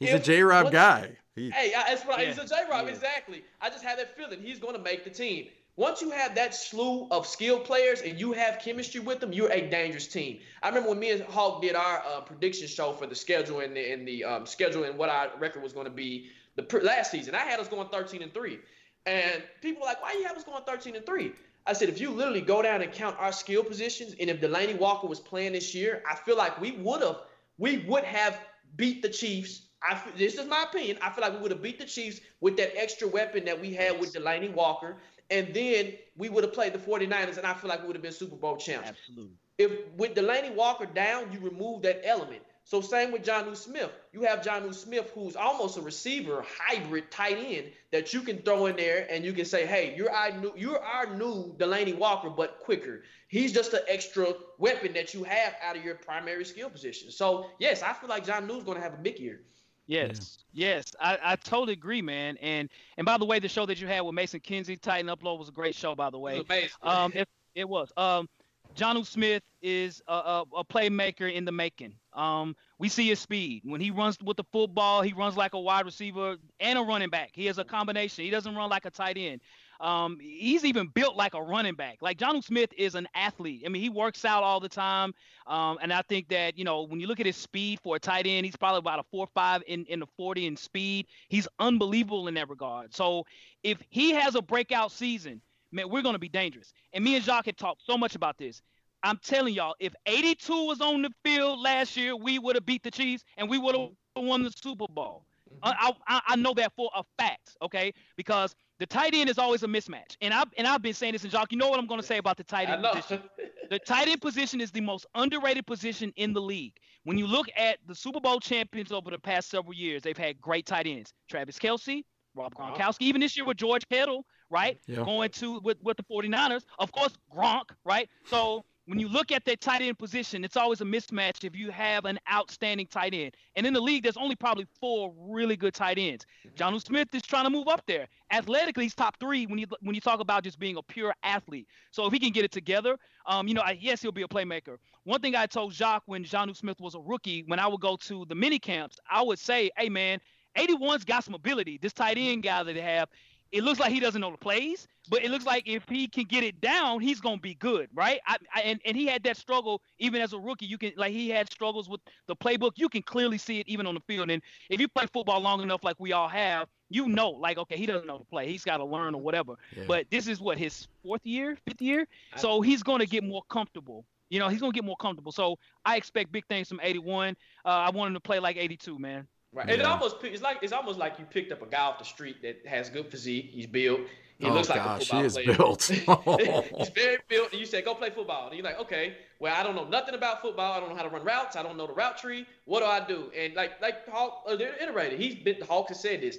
He's a J Rob guy. He, hey, that's what yeah. he's a J Rob, yeah. exactly. I just have that feeling he's going to make the team. Once you have that slew of skilled players and you have chemistry with them, you're a dangerous team. I remember when me and Hawk did our uh, prediction show for the schedule and the, and the um, schedule and what our record was going to be the pr- last season. I had us going 13 and three, and people were like, "Why you have us going 13 and three? I said, if you literally go down and count our skill positions, and if Delanie Walker was playing this year, I feel like we would have we would have beat the Chiefs I, this is my opinion. I feel like we would have beat the Chiefs with that extra weapon that we had with Delanie Walker. And then we would have played the 49ers, and I feel like we would have been Super Bowl champs. Absolutely. If with Delanie Walker down, you remove that element. So same with Jonnu Smith. You have Jonnu Smith, who's almost a receiver hybrid tight end that you can throw in there, and you can say, "Hey, you're our new, you're our new Delanie Walker, but quicker." He's just an extra weapon that you have out of your primary skill position. So yes, I feel like Jonnu's going to have a big year. Yes, yeah. yes, I, I totally agree, man. And and by the way, the show that you had with Mason Kinsey, Titan Upload, was a great show, by the way. Um, it, it was. Um, Jonnu Smith is a, a, a, playmaker in the making. Um, we see his speed when he runs with the football. He runs like a wide receiver and a running back. He has a combination. He doesn't run like a tight end. Um, he's even built like a running back. Like Jonnu Smith is an athlete. I mean, he works out all the time. Um, and I think that, you know, when you look at his speed for a tight end, he's probably about a four five in, in the 40 in speed. He's unbelievable in that regard. So if he has a breakout season, man, we're going to be dangerous. And me and Jacques had talked so much about this. I'm telling y'all, if 82 was on the field last year, we would have beat the Chiefs and we would have won the Super Bowl. Mm-hmm. I, I, I know that for a fact, okay? Because the tight end is always a mismatch. And I've and I've been saying this, and Jacques, you know what I'm going to say about the tight end position. the tight end position is the most underrated position in the league. When you look at the Super Bowl champions over the past several years, they've had great tight ends. Travis Kelce, Rob uh-huh. Gronkowski, even this year with George Kittle, right? Yeah. Going to with, with the 49ers. Of course, Gronk, right? So when you look at that tight end position, it's always a mismatch if you have an outstanding tight end. And in the league, there's only probably four really good tight ends. Mm-hmm. Smith is trying to move up there. Athletically, he's top three when you when you talk about just being a pure athlete. So if he can get it together, um, you know, I, yes, he'll be a playmaker. One thing I told Jacques when Jonnu Smith was a rookie, when I would go to the mini camps, I would say, "Hey, man, 81's got some ability. This tight end guy that they have, it looks like he doesn't know the plays, but it looks like if he can get it down, he's gonna be good, right? I, I, and and he had that struggle even as a rookie. You can like he had struggles with the playbook. You can clearly see it even on the field. And if you play football long enough, like we all have, you know, like okay, he doesn't know the play. He's got to learn or whatever. Yeah. But this is what his fourth year, fifth year, so he's gonna get more comfortable. You know, he's gonna get more comfortable. So I expect big things from 81. Uh, I want him to play like 82, man. Right. Yeah. It almost it's like it's almost like you picked up a guy off the street that has good physique. He's built. He oh, looks like gosh, a football he is player. built. He's very built. And you say, go play football. And you're like, okay, well, I don't know nothing about football. I don't know how to run routes. I don't know the route tree. What do I do? And like like Hawk, uh, they're iterated. He's been Hawk has said this.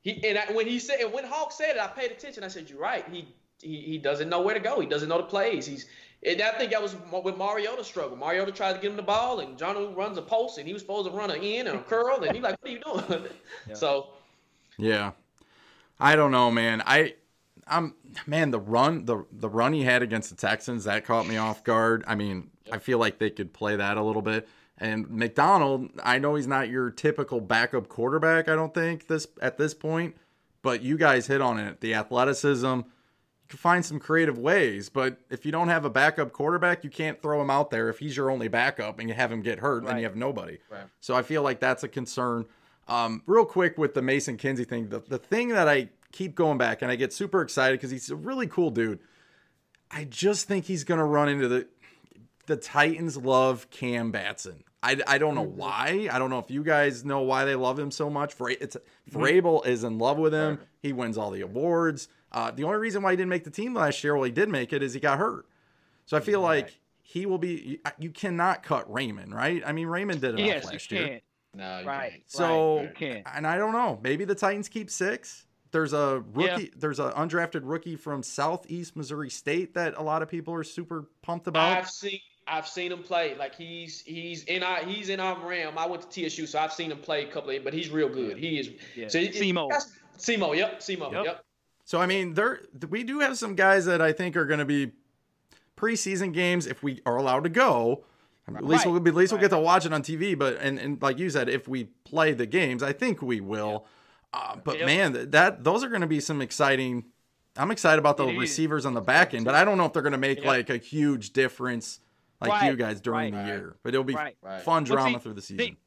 He and I, when he said and when Hawk said it, I paid attention. I said, you're right. He he, he doesn't know where to go. He doesn't know the plays. He's and I think that was with Mariota's struggle. Mariota tried to get him the ball, and John runs a post, and he was supposed to run an in and a curl, and he's like, "What are you doing?" Yeah. So, yeah, I don't know, man. I, I'm man, the run, the the run he had against the Texans that caught me off guard. I mean, yep. I feel like they could play that a little bit. And McDonald, I know he's not your typical backup quarterback. I don't think this at this point, but you guys hit on it. The athleticism can find some creative ways, but if you don't have a backup quarterback, you can't throw him out there if he's your only backup and you have him get hurt, right. then you have nobody. Right. So I feel like that's a concern. Um, real quick with the Mason Kinsey thing, the, the thing that I keep going back and I get super excited because he's a really cool dude. I just think he's going to run into the the Titans love Cam Batson. I, I don't know mm-hmm. why. I don't know if you guys know why they love him so much. Fra- it's mm-hmm. Vrabel is in love with him. He wins all the awards. Uh, the only reason why he didn't make the team last year, well, he did make it, is he got hurt. So I feel right. like he will be. You cannot cut Raymond, right? I mean, Raymond did it yes, last year. No, right. Can't. So, right. and I don't know. Maybe the Titans keep six. There's a rookie. Yeah. There's an undrafted rookie from Southeast Missouri State that a lot of people are super pumped about. I've seen. I've seen him play. Like he's he's in our he's in our realm. I went to TSU, so I've seen him play a couple of. But he's real good. He is. Yeah. So Semo. Semo. Yep. Semo. Yep. yep. So I mean, there we do have some guys that I think are going to be preseason games if we are allowed to go. At least Right, we'll be, at least we'll get to watch it on TV. But and, and like you said, if we play the games, I think we will. Uh, but Yep. man, that those are going to be some exciting. I'm excited about the It is. receivers on the back end, but I don't know if they're going to make Yep. like a huge difference like Right, you guys during right. the year. But it'll be Right. Right. fun But drama see, through the season. think-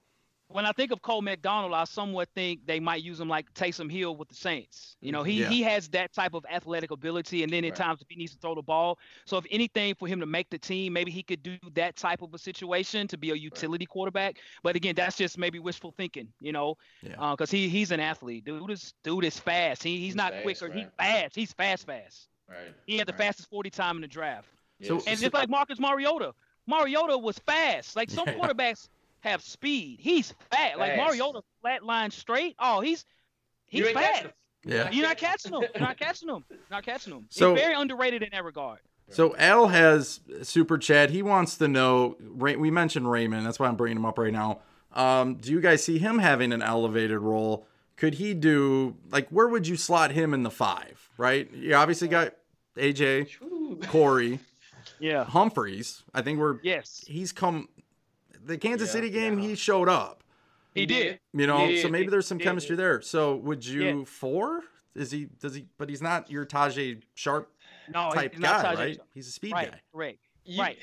when I think of Cole McDonald, I somewhat think they might use him like Taysom Hill with the Saints. You know, he Yeah. he has that type of athletic ability, and then at Right. times if he needs to throw the ball. So if anything for him to make the team, maybe he could do that type of a situation to be a utility quarterback. But again, that's just maybe wishful thinking, you know, Yeah. Uh, because he he's an athlete. Dude is dude is fast. He he's, He's not fast, quicker. He's fast. He's fast, fast. Right. He had the right. fastest 40 time in the draft. So- Yes. And just like Marcus Mariota, Mariota was fast. Like some Yeah. quarterbacks have speed. He's fat. Like Fast. Mariota, flat line straight. Oh, he's he's ain't fast. catching him. Yeah. You're not catching him. You're not catching him. Not catching him. So- he's very underrated in that regard. So Al has super chat. He wants to know. Ray- We mentioned Raymond. That's why I'm bringing him up right now. Um, do you guys see him having an elevated role? Could he do like where would you slot him in the five? Right. You obviously got AJ, Corey, Yeah. Humphries. I think we're Yes. he's come. The Kansas Yeah, City game, yeah. he showed up. He did. You know, Yeah, so maybe there's some yeah, chemistry yeah. there. So would you Yeah. four? Is he? Does he? But he's not your Tajae Sharpe No, type guy, Tajae right? Sharpe. He's a speed Right. guy. Correct. You, Right.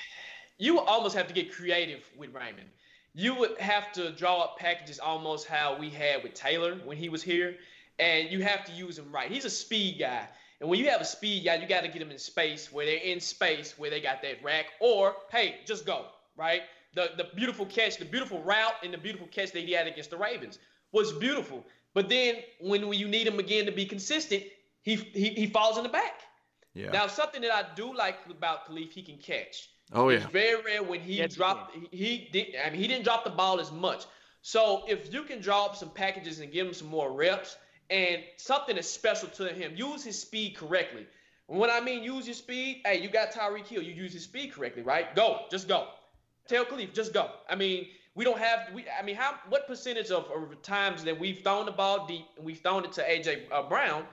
You almost have to get creative with Raymond. You would have to draw up packages almost how we had with Taylor when he was here, and you have to use him right. He's a speed guy. And when you have a speed guy, you got to get them in space where they're in space where they got that rack, or hey, just go right. The the beautiful catch, the beautiful route, and the beautiful catch that he had against the Ravens was beautiful. But then when, when you need him again to be consistent, he he, he falls in the back. Yeah. Now something that I do like about Kalif, he can catch. oh It's yeah. very rare when he Yes, dropped. He, he did. I mean, he didn't drop the ball as much. So if you can draw up some packages and give him some more reps, and something is special to him, use his speed correctly. When I mean use your speed, hey, you got Tyreek Hill. You use his speed correctly, right? Go, just go. Tell Kalif, just go. I mean, we don't have. We. I mean, how? What percentage of, of times that we've thrown the ball deep and we've thrown it to AJ uh, Brown?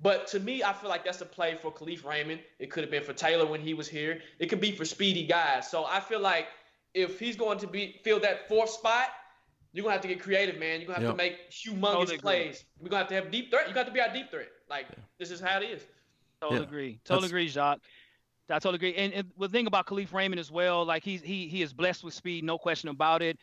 But to me, I feel like that's a play for Kalif Raymond. It could have been for Taylor when he was here. It could be for speedy guys. So I feel like if he's going to be fill that fourth spot, you're gonna have to get creative, man. You're gonna have Yep. to make humongous Totally agree. plays. We're gonna have to have deep threat. You got to be our deep threat. Like this is how it is. Totally Yeah. agree. Totally That's- agree, Jacques. I totally agree. And, and the thing about Kalif Raymond as well, like he's he he is blessed with speed, no question about it.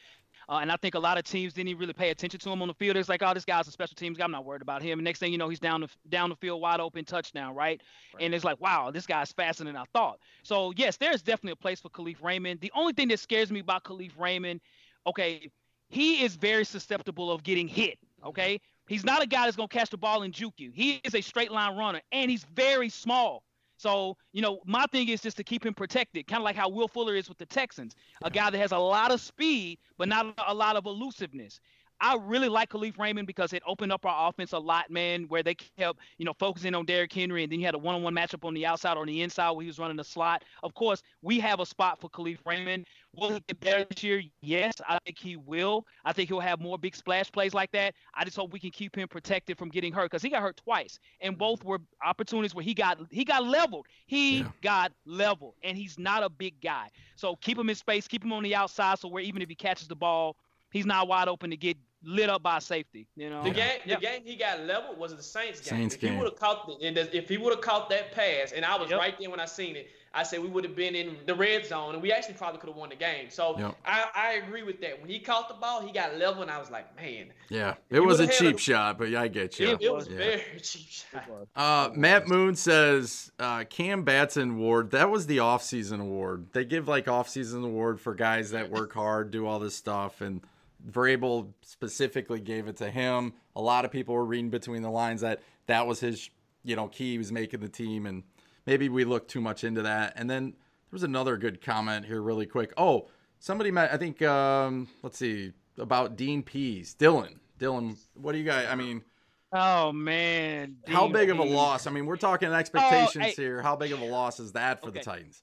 Uh, and I think a lot of teams didn't even really pay attention to him on the field. It's like, oh, this guy's a special teams guy. I'm not worried about him. And next thing you know, he's down the down the field, wide open touchdown, right? Right. And it's like, wow, this guy's faster than I thought. So yes, there's definitely a place for Kalif Raymond. The only thing that scares me about Kalif Raymond, okay, he is very susceptible of getting hit. Okay, he's not a guy that's gonna catch the ball and juke you. He is a straight line runner, and he's very small. So, you know, my thing is just to keep him protected, kind of like how Will Fuller is with the Texans, a guy that has a lot of speed, but not a lot of elusiveness. I really like Kalif Raymond because it opened up our offense a lot, man, where they kept, you know, focusing on Derrick Henry, and then you had a one-on-one matchup on the outside or on the inside where he was running the slot. Of course, we have a spot for Kalif Raymond. Will he get better this year? Yes, I think he will. I think he'll have more big splash plays like that. I just hope we can keep him protected from getting hurt because he got hurt twice, and mm-hmm. both were opportunities where he got he got leveled. He Yeah. got leveled, and he's not a big guy. So keep him in space, keep him on the outside, so where even if he catches the ball, he's not wide open to get lit up by safety. You know. The game, Yeah. the game he got leveled was the Saints game. Saints if he game. would have caught, the, and if he would have caught that pass, and I was Yep. right there when I seen it, I said we would have been in the red zone, and we actually probably could have won the game. So Yep. I, I agree with that. When he caught the ball, he got level, and I was like, man, Yeah. It was a cheap a- shot, but yeah, I get you. it, it was Yeah. very cheap shot. Uh, Matt Moon says uh, Cam Batson award. That was the off-season award. They give like off-season award for guys that work hard, do all this stuff, and Vrabel specifically gave it to him. A lot of people were reading between the lines that that was his, you know, key. He was making the team, and maybe we looked too much into that. And then there was another good comment here, really quick. Oh, somebody met. I think. Um, let's see about Dean Pees, Dylan. Dylan, what do you guys? I mean. Oh man. How Dean big of a loss? I mean, we're talking expectations hey. here. How big of a loss is that for the Titans?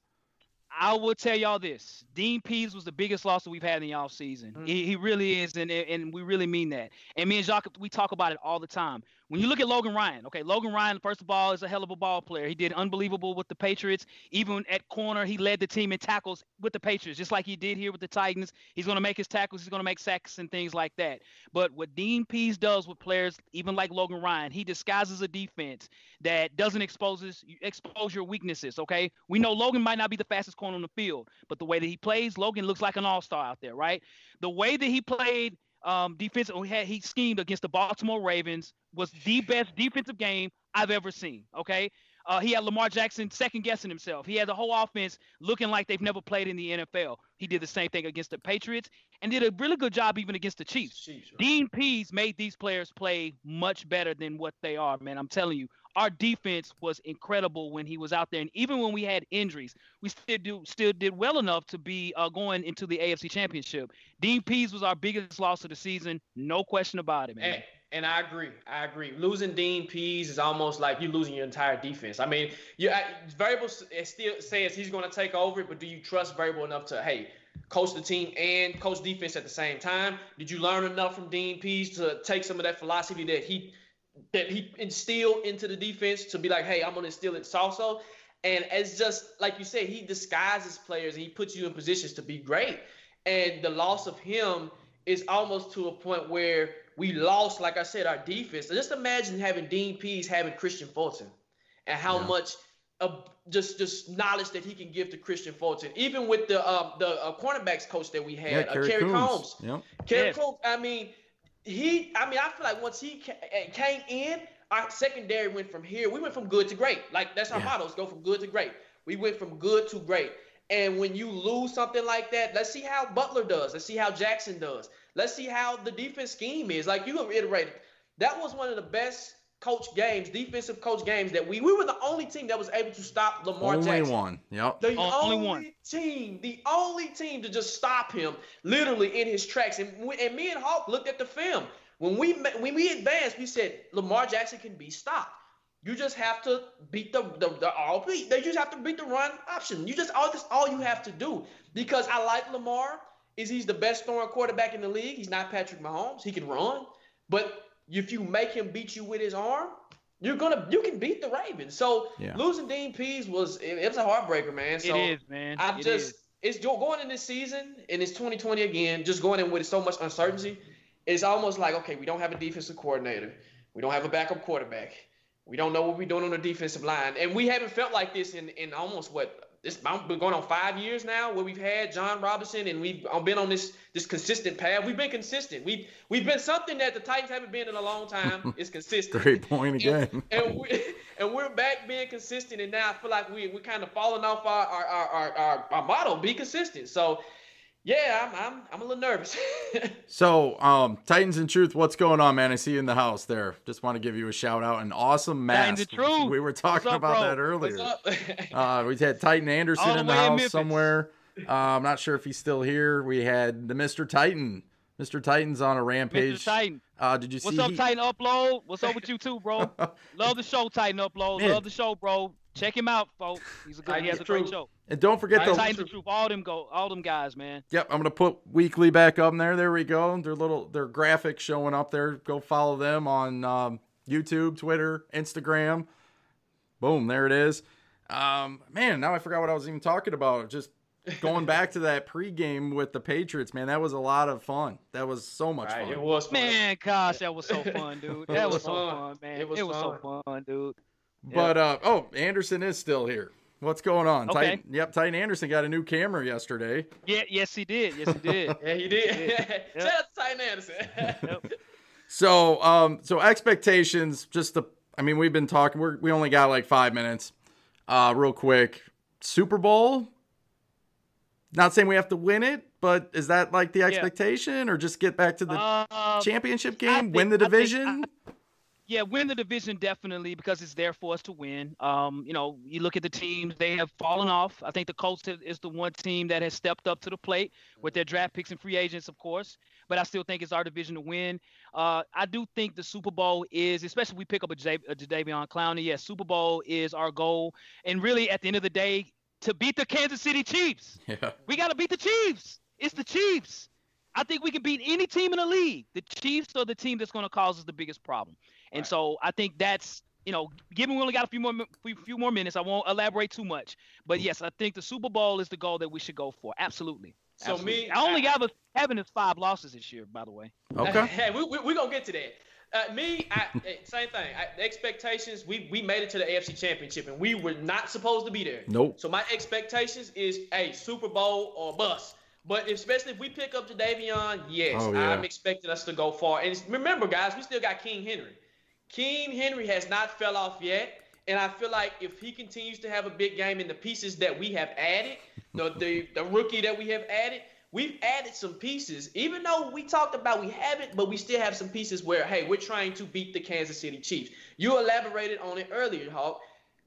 I will tell y'all this: Dean Pees was the biggest loss that we've had in the offseason. Mhm. He, he really is, and and we really mean that. And me and Jacques, we talk about it all the time. When you look at Logan Ryan, okay, Logan Ryan, first of all, is a hell of a ball player. He did unbelievable with the Patriots. Even at corner, he led the team in tackles with the Patriots, just like he did here with the Titans. He's going to make his tackles, he's going to make sacks and things like that. But what Dean Pees does with players, even like Logan Ryan, he disguises a defense that doesn't exposes expose your weaknesses. Okay, we know Logan might not be the fastest corner on the field, but the way that he plays, Logan looks like an all-star out there, right? The way that he played um, defensive. He, had, he schemed against the Baltimore Ravens was the best defensive game I've ever seen. Okay. Uh, he had Lamar Jackson second guessing himself. He had the whole offense looking like they've never played in the NFL. He did the same thing against the Patriots and did a really good job even against the Chiefs. Chiefs right. Dean Pees made these players play much better than what they are, man. I'm telling you, our defense was incredible when he was out there, and even when we had injuries, we still do still did well enough to be uh, going into the AFC Championship. Dean Pees was our biggest loss of the season, no question about it, man. And, and I agree. I agree. Losing Dean Pees is almost like you losing your entire defense. I mean, you Vrabel still says he's going to take over but do you trust Vrabel enough to hey? coach the team and coach defense at the same time? Did you learn enough from Dean Pees to take some of that philosophy that he that he instilled into the defense to be like, hey, I'm gonna instill it also. And it's just like you said, he disguises players and he puts you in positions to be great. And the loss of him is almost to a point where we lost, like I said, our defense. So just imagine having Dean Pees having Kristian Fulton and how yeah. much of just just knowledge that he can give to Kristian Fulton. Even with the uh, the uh, cornerbacks coach that we had, yeah, uh, Kerry Coombs. Yep. Kerry yeah. Coombs. I mean, he, I mean, I feel like once he came in, our secondary went from here. We went from good to great. Like that's our yeah. motto: go from good to great. We went from good to great. And when you lose something like that, let's see how Butler does. Let's see how Jackson does. Let's see how the defense scheme is. Like you reiterated, that was one of the best coach games, defensive coach games that we we were the only team that was able to stop Lamar only Jackson. one. Yep. The only, only one. team, the only team to just stop him literally in his tracks. And, and me and Hawk looked at the film. When we when we advanced, we said Lamar Jackson can be stopped. You just have to beat the the, the all they just have to beat the run option. You just all this all you have to do. Because I like Lamar, is he's the best throwing quarterback in the league. He's not Patrick Mahomes. He can run. But if you make him beat you with his arm, you're gonna you can beat the Ravens. So yeah. losing Dean Pees was it, it's a heartbreaker, man. So it is, man. I'm it just is. it's going in this season and it's 2020 again, just going in with so much uncertainty. It's almost like okay, we don't have a defensive coordinator, we don't have a backup quarterback, we don't know what we're doing on the defensive line, and we haven't felt like this in in almost what this been going on five years now where we've had Jon Robinson and we've been on this this consistent path. We've been consistent. We've we've been something that the Titans haven't been in a long time. It's consistent. Great point again. And, and, we and we're back being consistent, and now I feel like we we're kind of falling off our our our our, our motto: be consistent. So yeah, I'm I'm, I'm a little nervous. so, um, Titans and Truth, what's going on, man? I see you in the house there. Just want to give you a shout out. An awesome mask. Titans Truth. We were talking up, about bro? that earlier. uh, we had Titan Anderson in the house in somewhere. Uh, I'm not sure if he's still here. We had the Mr. Titan. Mr. Titan's on a rampage. Mr. Titan. Uh, did you What's see? What's up, he... Titan Upload? What's up with you too, bro? Love the show, Titan Upload. Man. Love the show, bro. Check him out, folks. He's a good. he has a great show. And don't forget the Titans the Truth. All them go. All them guys, man. Yep, I'm gonna put weekly back up there. There we go. Their little their graphics showing up there. Go follow them on um, YouTube, Twitter, Instagram. Boom, there it is. Um, man, now I forgot what I was even talking about. Just going back to that pregame with the Patriots, man, that was a lot of fun. That was so much right, fun. It was fun. Man, gosh, that was so fun, dude. That was, was so fun, man. It was, it was fun. so fun, dude. But uh, oh, Anderson is still here. What's going on? Okay. Titan, yep, Titan Anderson got a new camera yesterday. Yeah, yes he did. Yes he did. yeah, he did. He did. Yep. Shout out to Titan Anderson. yep. So, um, so expectations. Just the, I mean, we've been talking. We we only got like five minutes. Uh, real quick, Super Bowl. Not saying we have to win it, but is that like the expectation, yeah. or just get back to the uh, championship game, think, win the division? I, yeah, win the division definitely because it's there for us to win. Um, you know, you look at the teams; they have fallen off. I think the Colts is the one team that has stepped up to the plate with their draft picks and free agents, of course. But I still think it's our division to win. Uh, I do think the Super Bowl is, especially if we pick up a, J- a Jadeveon Clowney. Yes, Super Bowl is our goal, and really at the end of the day, to beat the Kansas City Chiefs. Yeah. We got to beat the Chiefs. It's the Chiefs. I think we can beat any team in the league. The Chiefs are the team that's going to cause us the biggest problem. And right. so I think that's you know, given we only got a few more few more minutes, I won't elaborate too much. But yes, I think the Super Bowl is the goal that we should go for. Absolutely. So Absolutely. me, I only got having his five losses this year, by the way. Okay. Hey, we we we gonna get to that. Uh, me, I, same thing. I, the expectations, we we made it to the AFC Championship, and we were not supposed to be there. Nope. So my expectations is a Super Bowl or bust. But especially if we pick up Jadeveon, yes, oh, yeah. I'm expecting us to go far. And remember, guys, we still got King Henry. King Henry has not fell off yet. And I feel like if he continues to have a big game in the pieces that we have added, the, the, the rookie that we have added, we've added some pieces. Even though we talked about we haven't, but we still have some pieces where, hey, we're trying to beat the Kansas City Chiefs. You elaborated on it earlier, Hawk.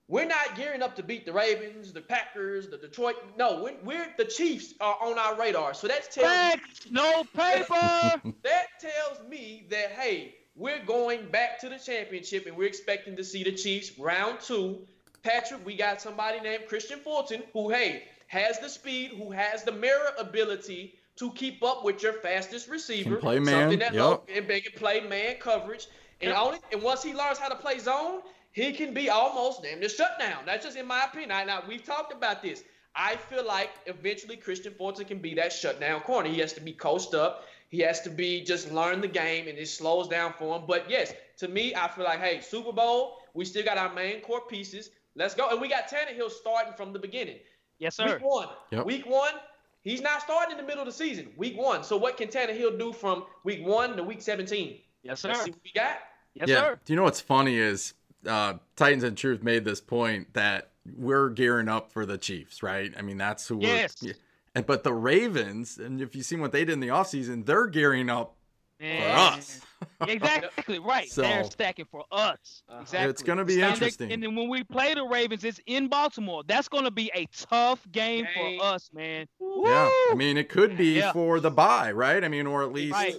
We're not gearing up to beat the Ravens, the Packers, the Detroit. No, we're, we're the Chiefs are on our radar. So that's telling Facts, no paper. that tells me that hey, we're going back to the championship and we're expecting to see the Chiefs round two. Patrick, we got somebody named Kristian Fulton who hey has the speed, who has the mirror ability to keep up with your fastest receiver. Can play man. Something that yep. and can play man coverage. And yep. only and once he learns how to play zone, he can be almost damn near shut down. That's just in my opinion. Now, now we've talked about this. I feel like eventually Kristian Fulton can be that shutdown corner. He has to be coached up. He has to be just learn the game, and it slows down for him. But yes, to me, I feel like, hey, Super Bowl, we still got our main core pieces. Let's go. And we got Tannehill starting from the beginning. Yes, sir. Week one. Yep. Week one, he's not starting in the middle of the season. Week one. So what can Tannehill do from week one to week 17? Yes, sir. Let's see what we got. Yes, yeah. sir. Do you know what's funny is uh, Titans and Truth made this point that we're gearing up for the Chiefs, right? I mean, that's who yes. we're. And but the Ravens, and if you've seen what they did in the offseason, they're gearing up for us. exactly right. So, they're stacking for us. Uh-huh. Exactly. It's going to be interesting. And then when we play the Ravens, it's in Baltimore. That's going to be a tough game, game. for us, man. Woo! Yeah, I mean, it could be yeah. for the bye, right? I mean, or at least right.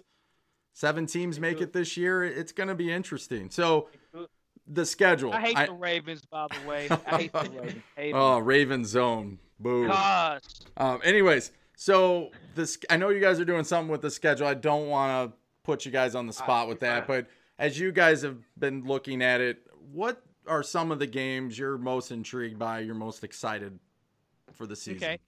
seven teams make it this year. It's going to be interesting. So the schedule. I hate I, the Ravens, by the way. I hate the Ravens. Hate oh, Raven zone. Boo. Um, anyways, so this I know you guys are doing something with the schedule. I don't want to put you guys on the spot uh, with that, but as you guys have been looking at it, what are some of the games you're most intrigued by, you're most excited for the season? Okay.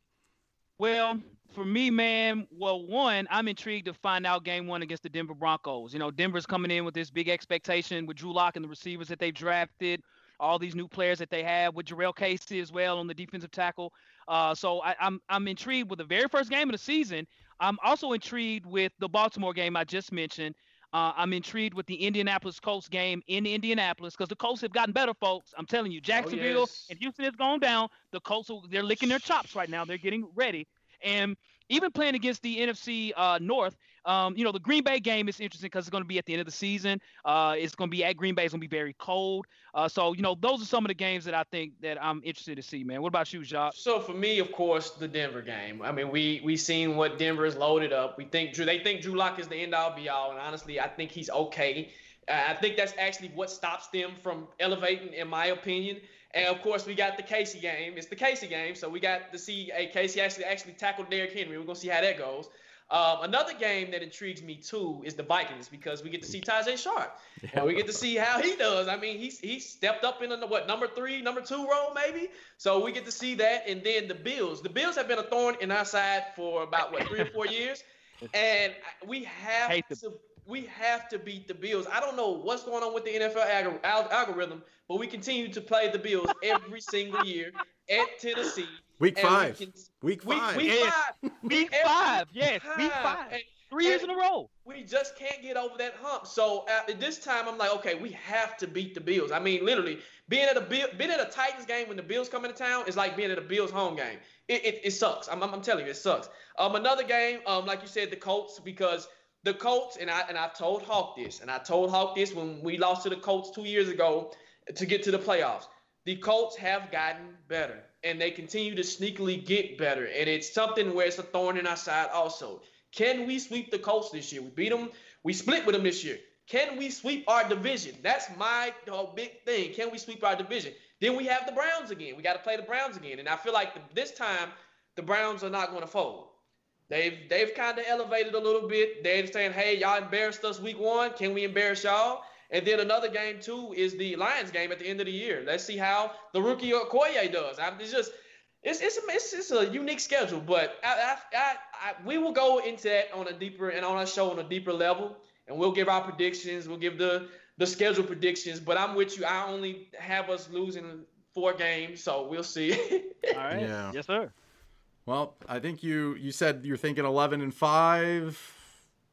Well, for me, man, well, one, I'm intrigued to find out game one against the Denver Broncos. You know, Denver's coming in with this big expectation with Drew Lock and the receivers that they've drafted, all these new players that they have with Jurrell Casey as well on the defensive tackle. Uh, so I, I'm I'm intrigued with the very first game of the season. I'm also intrigued with the Baltimore game I just mentioned. Uh, I'm intrigued with the Indianapolis Colts game in Indianapolis because the Colts have gotten better, folks. I'm telling you, Jacksonville oh, yes. and Houston has gone down. The Colts they're licking their chops right now. They're getting ready. And even playing against the NFC uh, North, um, you know, the Green Bay game is interesting because it's going to be at the end of the season. Uh, it's going to be at Green Bay. It's going to be very cold. Uh, so, you know, those are some of the games that I think that I'm interested to see, man. What about you, Jacques? So for me, of course, the Denver game. I mean, we we seen what Denver is loaded up. We think Drew. They think Drew Lock is the end all be all, and honestly, I think he's okay. I think that's actually what stops them from elevating, in my opinion. And of course, we got the Casey game. It's the Casey game, so we got to see a Casey actually actually tackled Derrick Henry. We're gonna see how that goes. Um, another game that intrigues me too is the Vikings because we get to see Tajae Sharpe yeah. and we get to see how he does. I mean, he's he stepped up in the what number three, number two role maybe. So we get to see that, and then the Bills. The Bills have been a thorn in our side for about what three or four years, and we have to we have to beat the Bills. I don't know what's going on with the NFL algorithm, but we continue to play the Bills every single year at Tennessee. Week five. Can, week five. Week, week five. Week five. Yes. Week five. And, Three years in a row. We just can't get over that hump. So at this time, I'm like, okay, we have to beat the Bills. I mean, literally, being at a being at a Titans game when the Bills come into town is like being at a Bills home game. It, it, it sucks. I'm, I'm, telling you, it sucks. Um, another game, um, like you said, the Colts because the Colts and I and I've told Hawk this, and I told Hawk this when we lost to the Colts two years ago to get to the playoffs. The Colts have gotten better and they continue to sneakily get better. And it's something where it's a thorn in our side also. Can we sweep the Colts this year? We beat them. We split with them this year. Can we sweep our division? That's my uh, big thing. Can we sweep our division? Then we have the Browns again. We got to play the Browns again. And I feel like the, this time the Browns are not going to fold. They've they've kind of elevated a little bit. They're saying, "Hey, y'all embarrassed us week one. Can we embarrass y'all?" And then another game too is the Lions game at the end of the year. Let's see how the rookie Okoye does. I, it's just it's it's a, it's, it's a unique schedule, but I, I, I, we will go into that on a deeper and on our show on a deeper level, and we'll give our predictions. We'll give the the schedule predictions. But I'm with you. I only have us losing four games, so we'll see. All right. Yeah. Yes, sir. Well, I think you you said you're thinking 11 and five.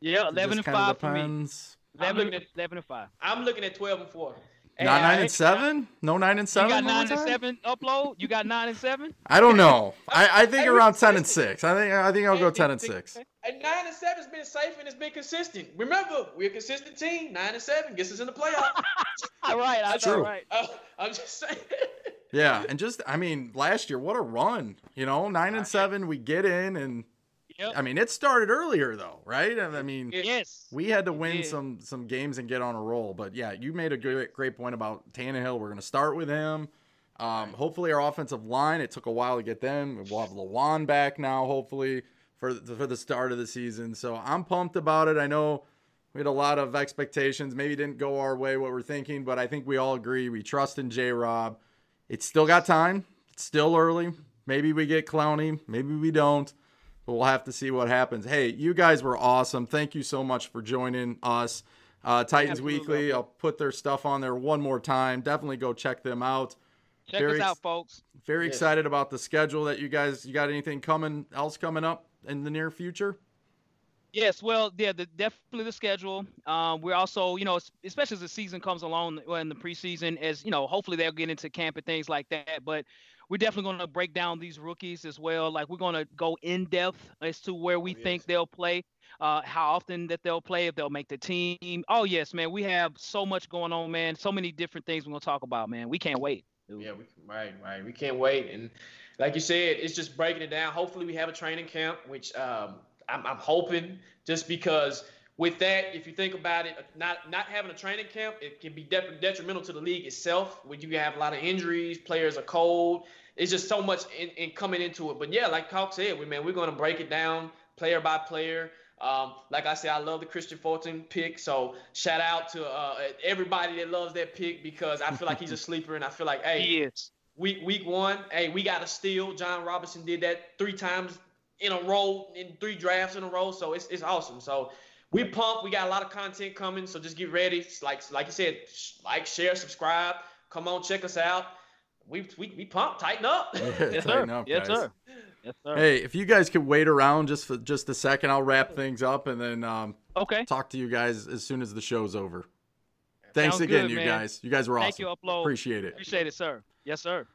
Yeah, 11 and 5 for me. depends. 11, looking at- 11 and 5. I'm looking at 12 and four. Not nine and seven? No nine and seven. You got 9 and 7 upload? You got 9 and 7? I don't know. I, I think around ten and six. I think I think I'll go ten and six. And nine and seven's been safe and it's been consistent. Remember, we're a consistent team. Nine and seven gets us in the playoffs. All right. I True. right. Uh, I'm just saying. Yeah, and just I mean, last year what a run. You know, nine and seven, we get in, and Yep. I mean it started earlier though, right? I mean, yes. we had to win some some games and get on a roll. But yeah, you made a great great point about Tannehill. We're gonna start with him. Um, hopefully our offensive line. It took a while to get them. We'll have Lewan back now. Hopefully for the, for the start of the season. So I'm pumped about it. I know we had a lot of expectations. Maybe didn't go our way what we're thinking, but I think we all agree we trust in J. Rob. It's still got time. It's still early. Maybe we get Clowney. Maybe we don't. But we'll have to see what happens. Hey, you guys were awesome. Thank you so much for joining us. Uh, Titans Absolutely. Weekly. I'll put their stuff on there one more time. Definitely go check them out. Check Very us out, folks. Very Yes. excited about the schedule that you guys. You got anything coming else coming up in the near future? Yes, well, yeah, the, definitely the schedule. Um, we're also, you know, especially as the season comes along well, in the preseason, as you know, hopefully they'll get into camp and things like that. But we're definitely going to break down these rookies as well. Like we're going to go in depth as to where we Oh, think they'll play, uh, how often that they'll play, if they'll make the team. Oh yes, man, we have so much going on, man. So many different things we're going to talk about, man. We can't wait. dude. Yeah, we right, right. We can't wait. And like you said, it's just breaking it down. Hopefully, we have a training camp, which um, I'm, I'm hoping. Just because with that, if you think about it, not not having a training camp, it can be de- detrimental to the league itself. When you have a lot of injuries, players are cold. It's just so much in, in coming into it. But yeah, like Hawk said, we man, we're going to break it down player by player. Um, like I said, I love the Kristian Fulton pick. So shout out to uh, everybody that loves that pick because I feel like he's a sleeper, and I feel like, hey, He is. week week one, hey, we got a steal. Jon Robinson did that three times in a row, in three drafts in a row. So it's, it's awesome. So we pumped. We got a lot of content coming. So just get ready. It's like like you said, sh- like, share, subscribe. Come on, check us out. We we, we pumped. Tighten up. Yes, sir. Tighten up, yes, guys. sir. Yes, sir. Hey, if you guys could wait around just for just a second, I'll wrap things up and then um, Okay. talk to you guys as soon as the show's over. Thanks Sounds again, good, you man. guys. You guys were Thank awesome. you, Upload. Appreciate it. Appreciate it, sir. Yes, sir.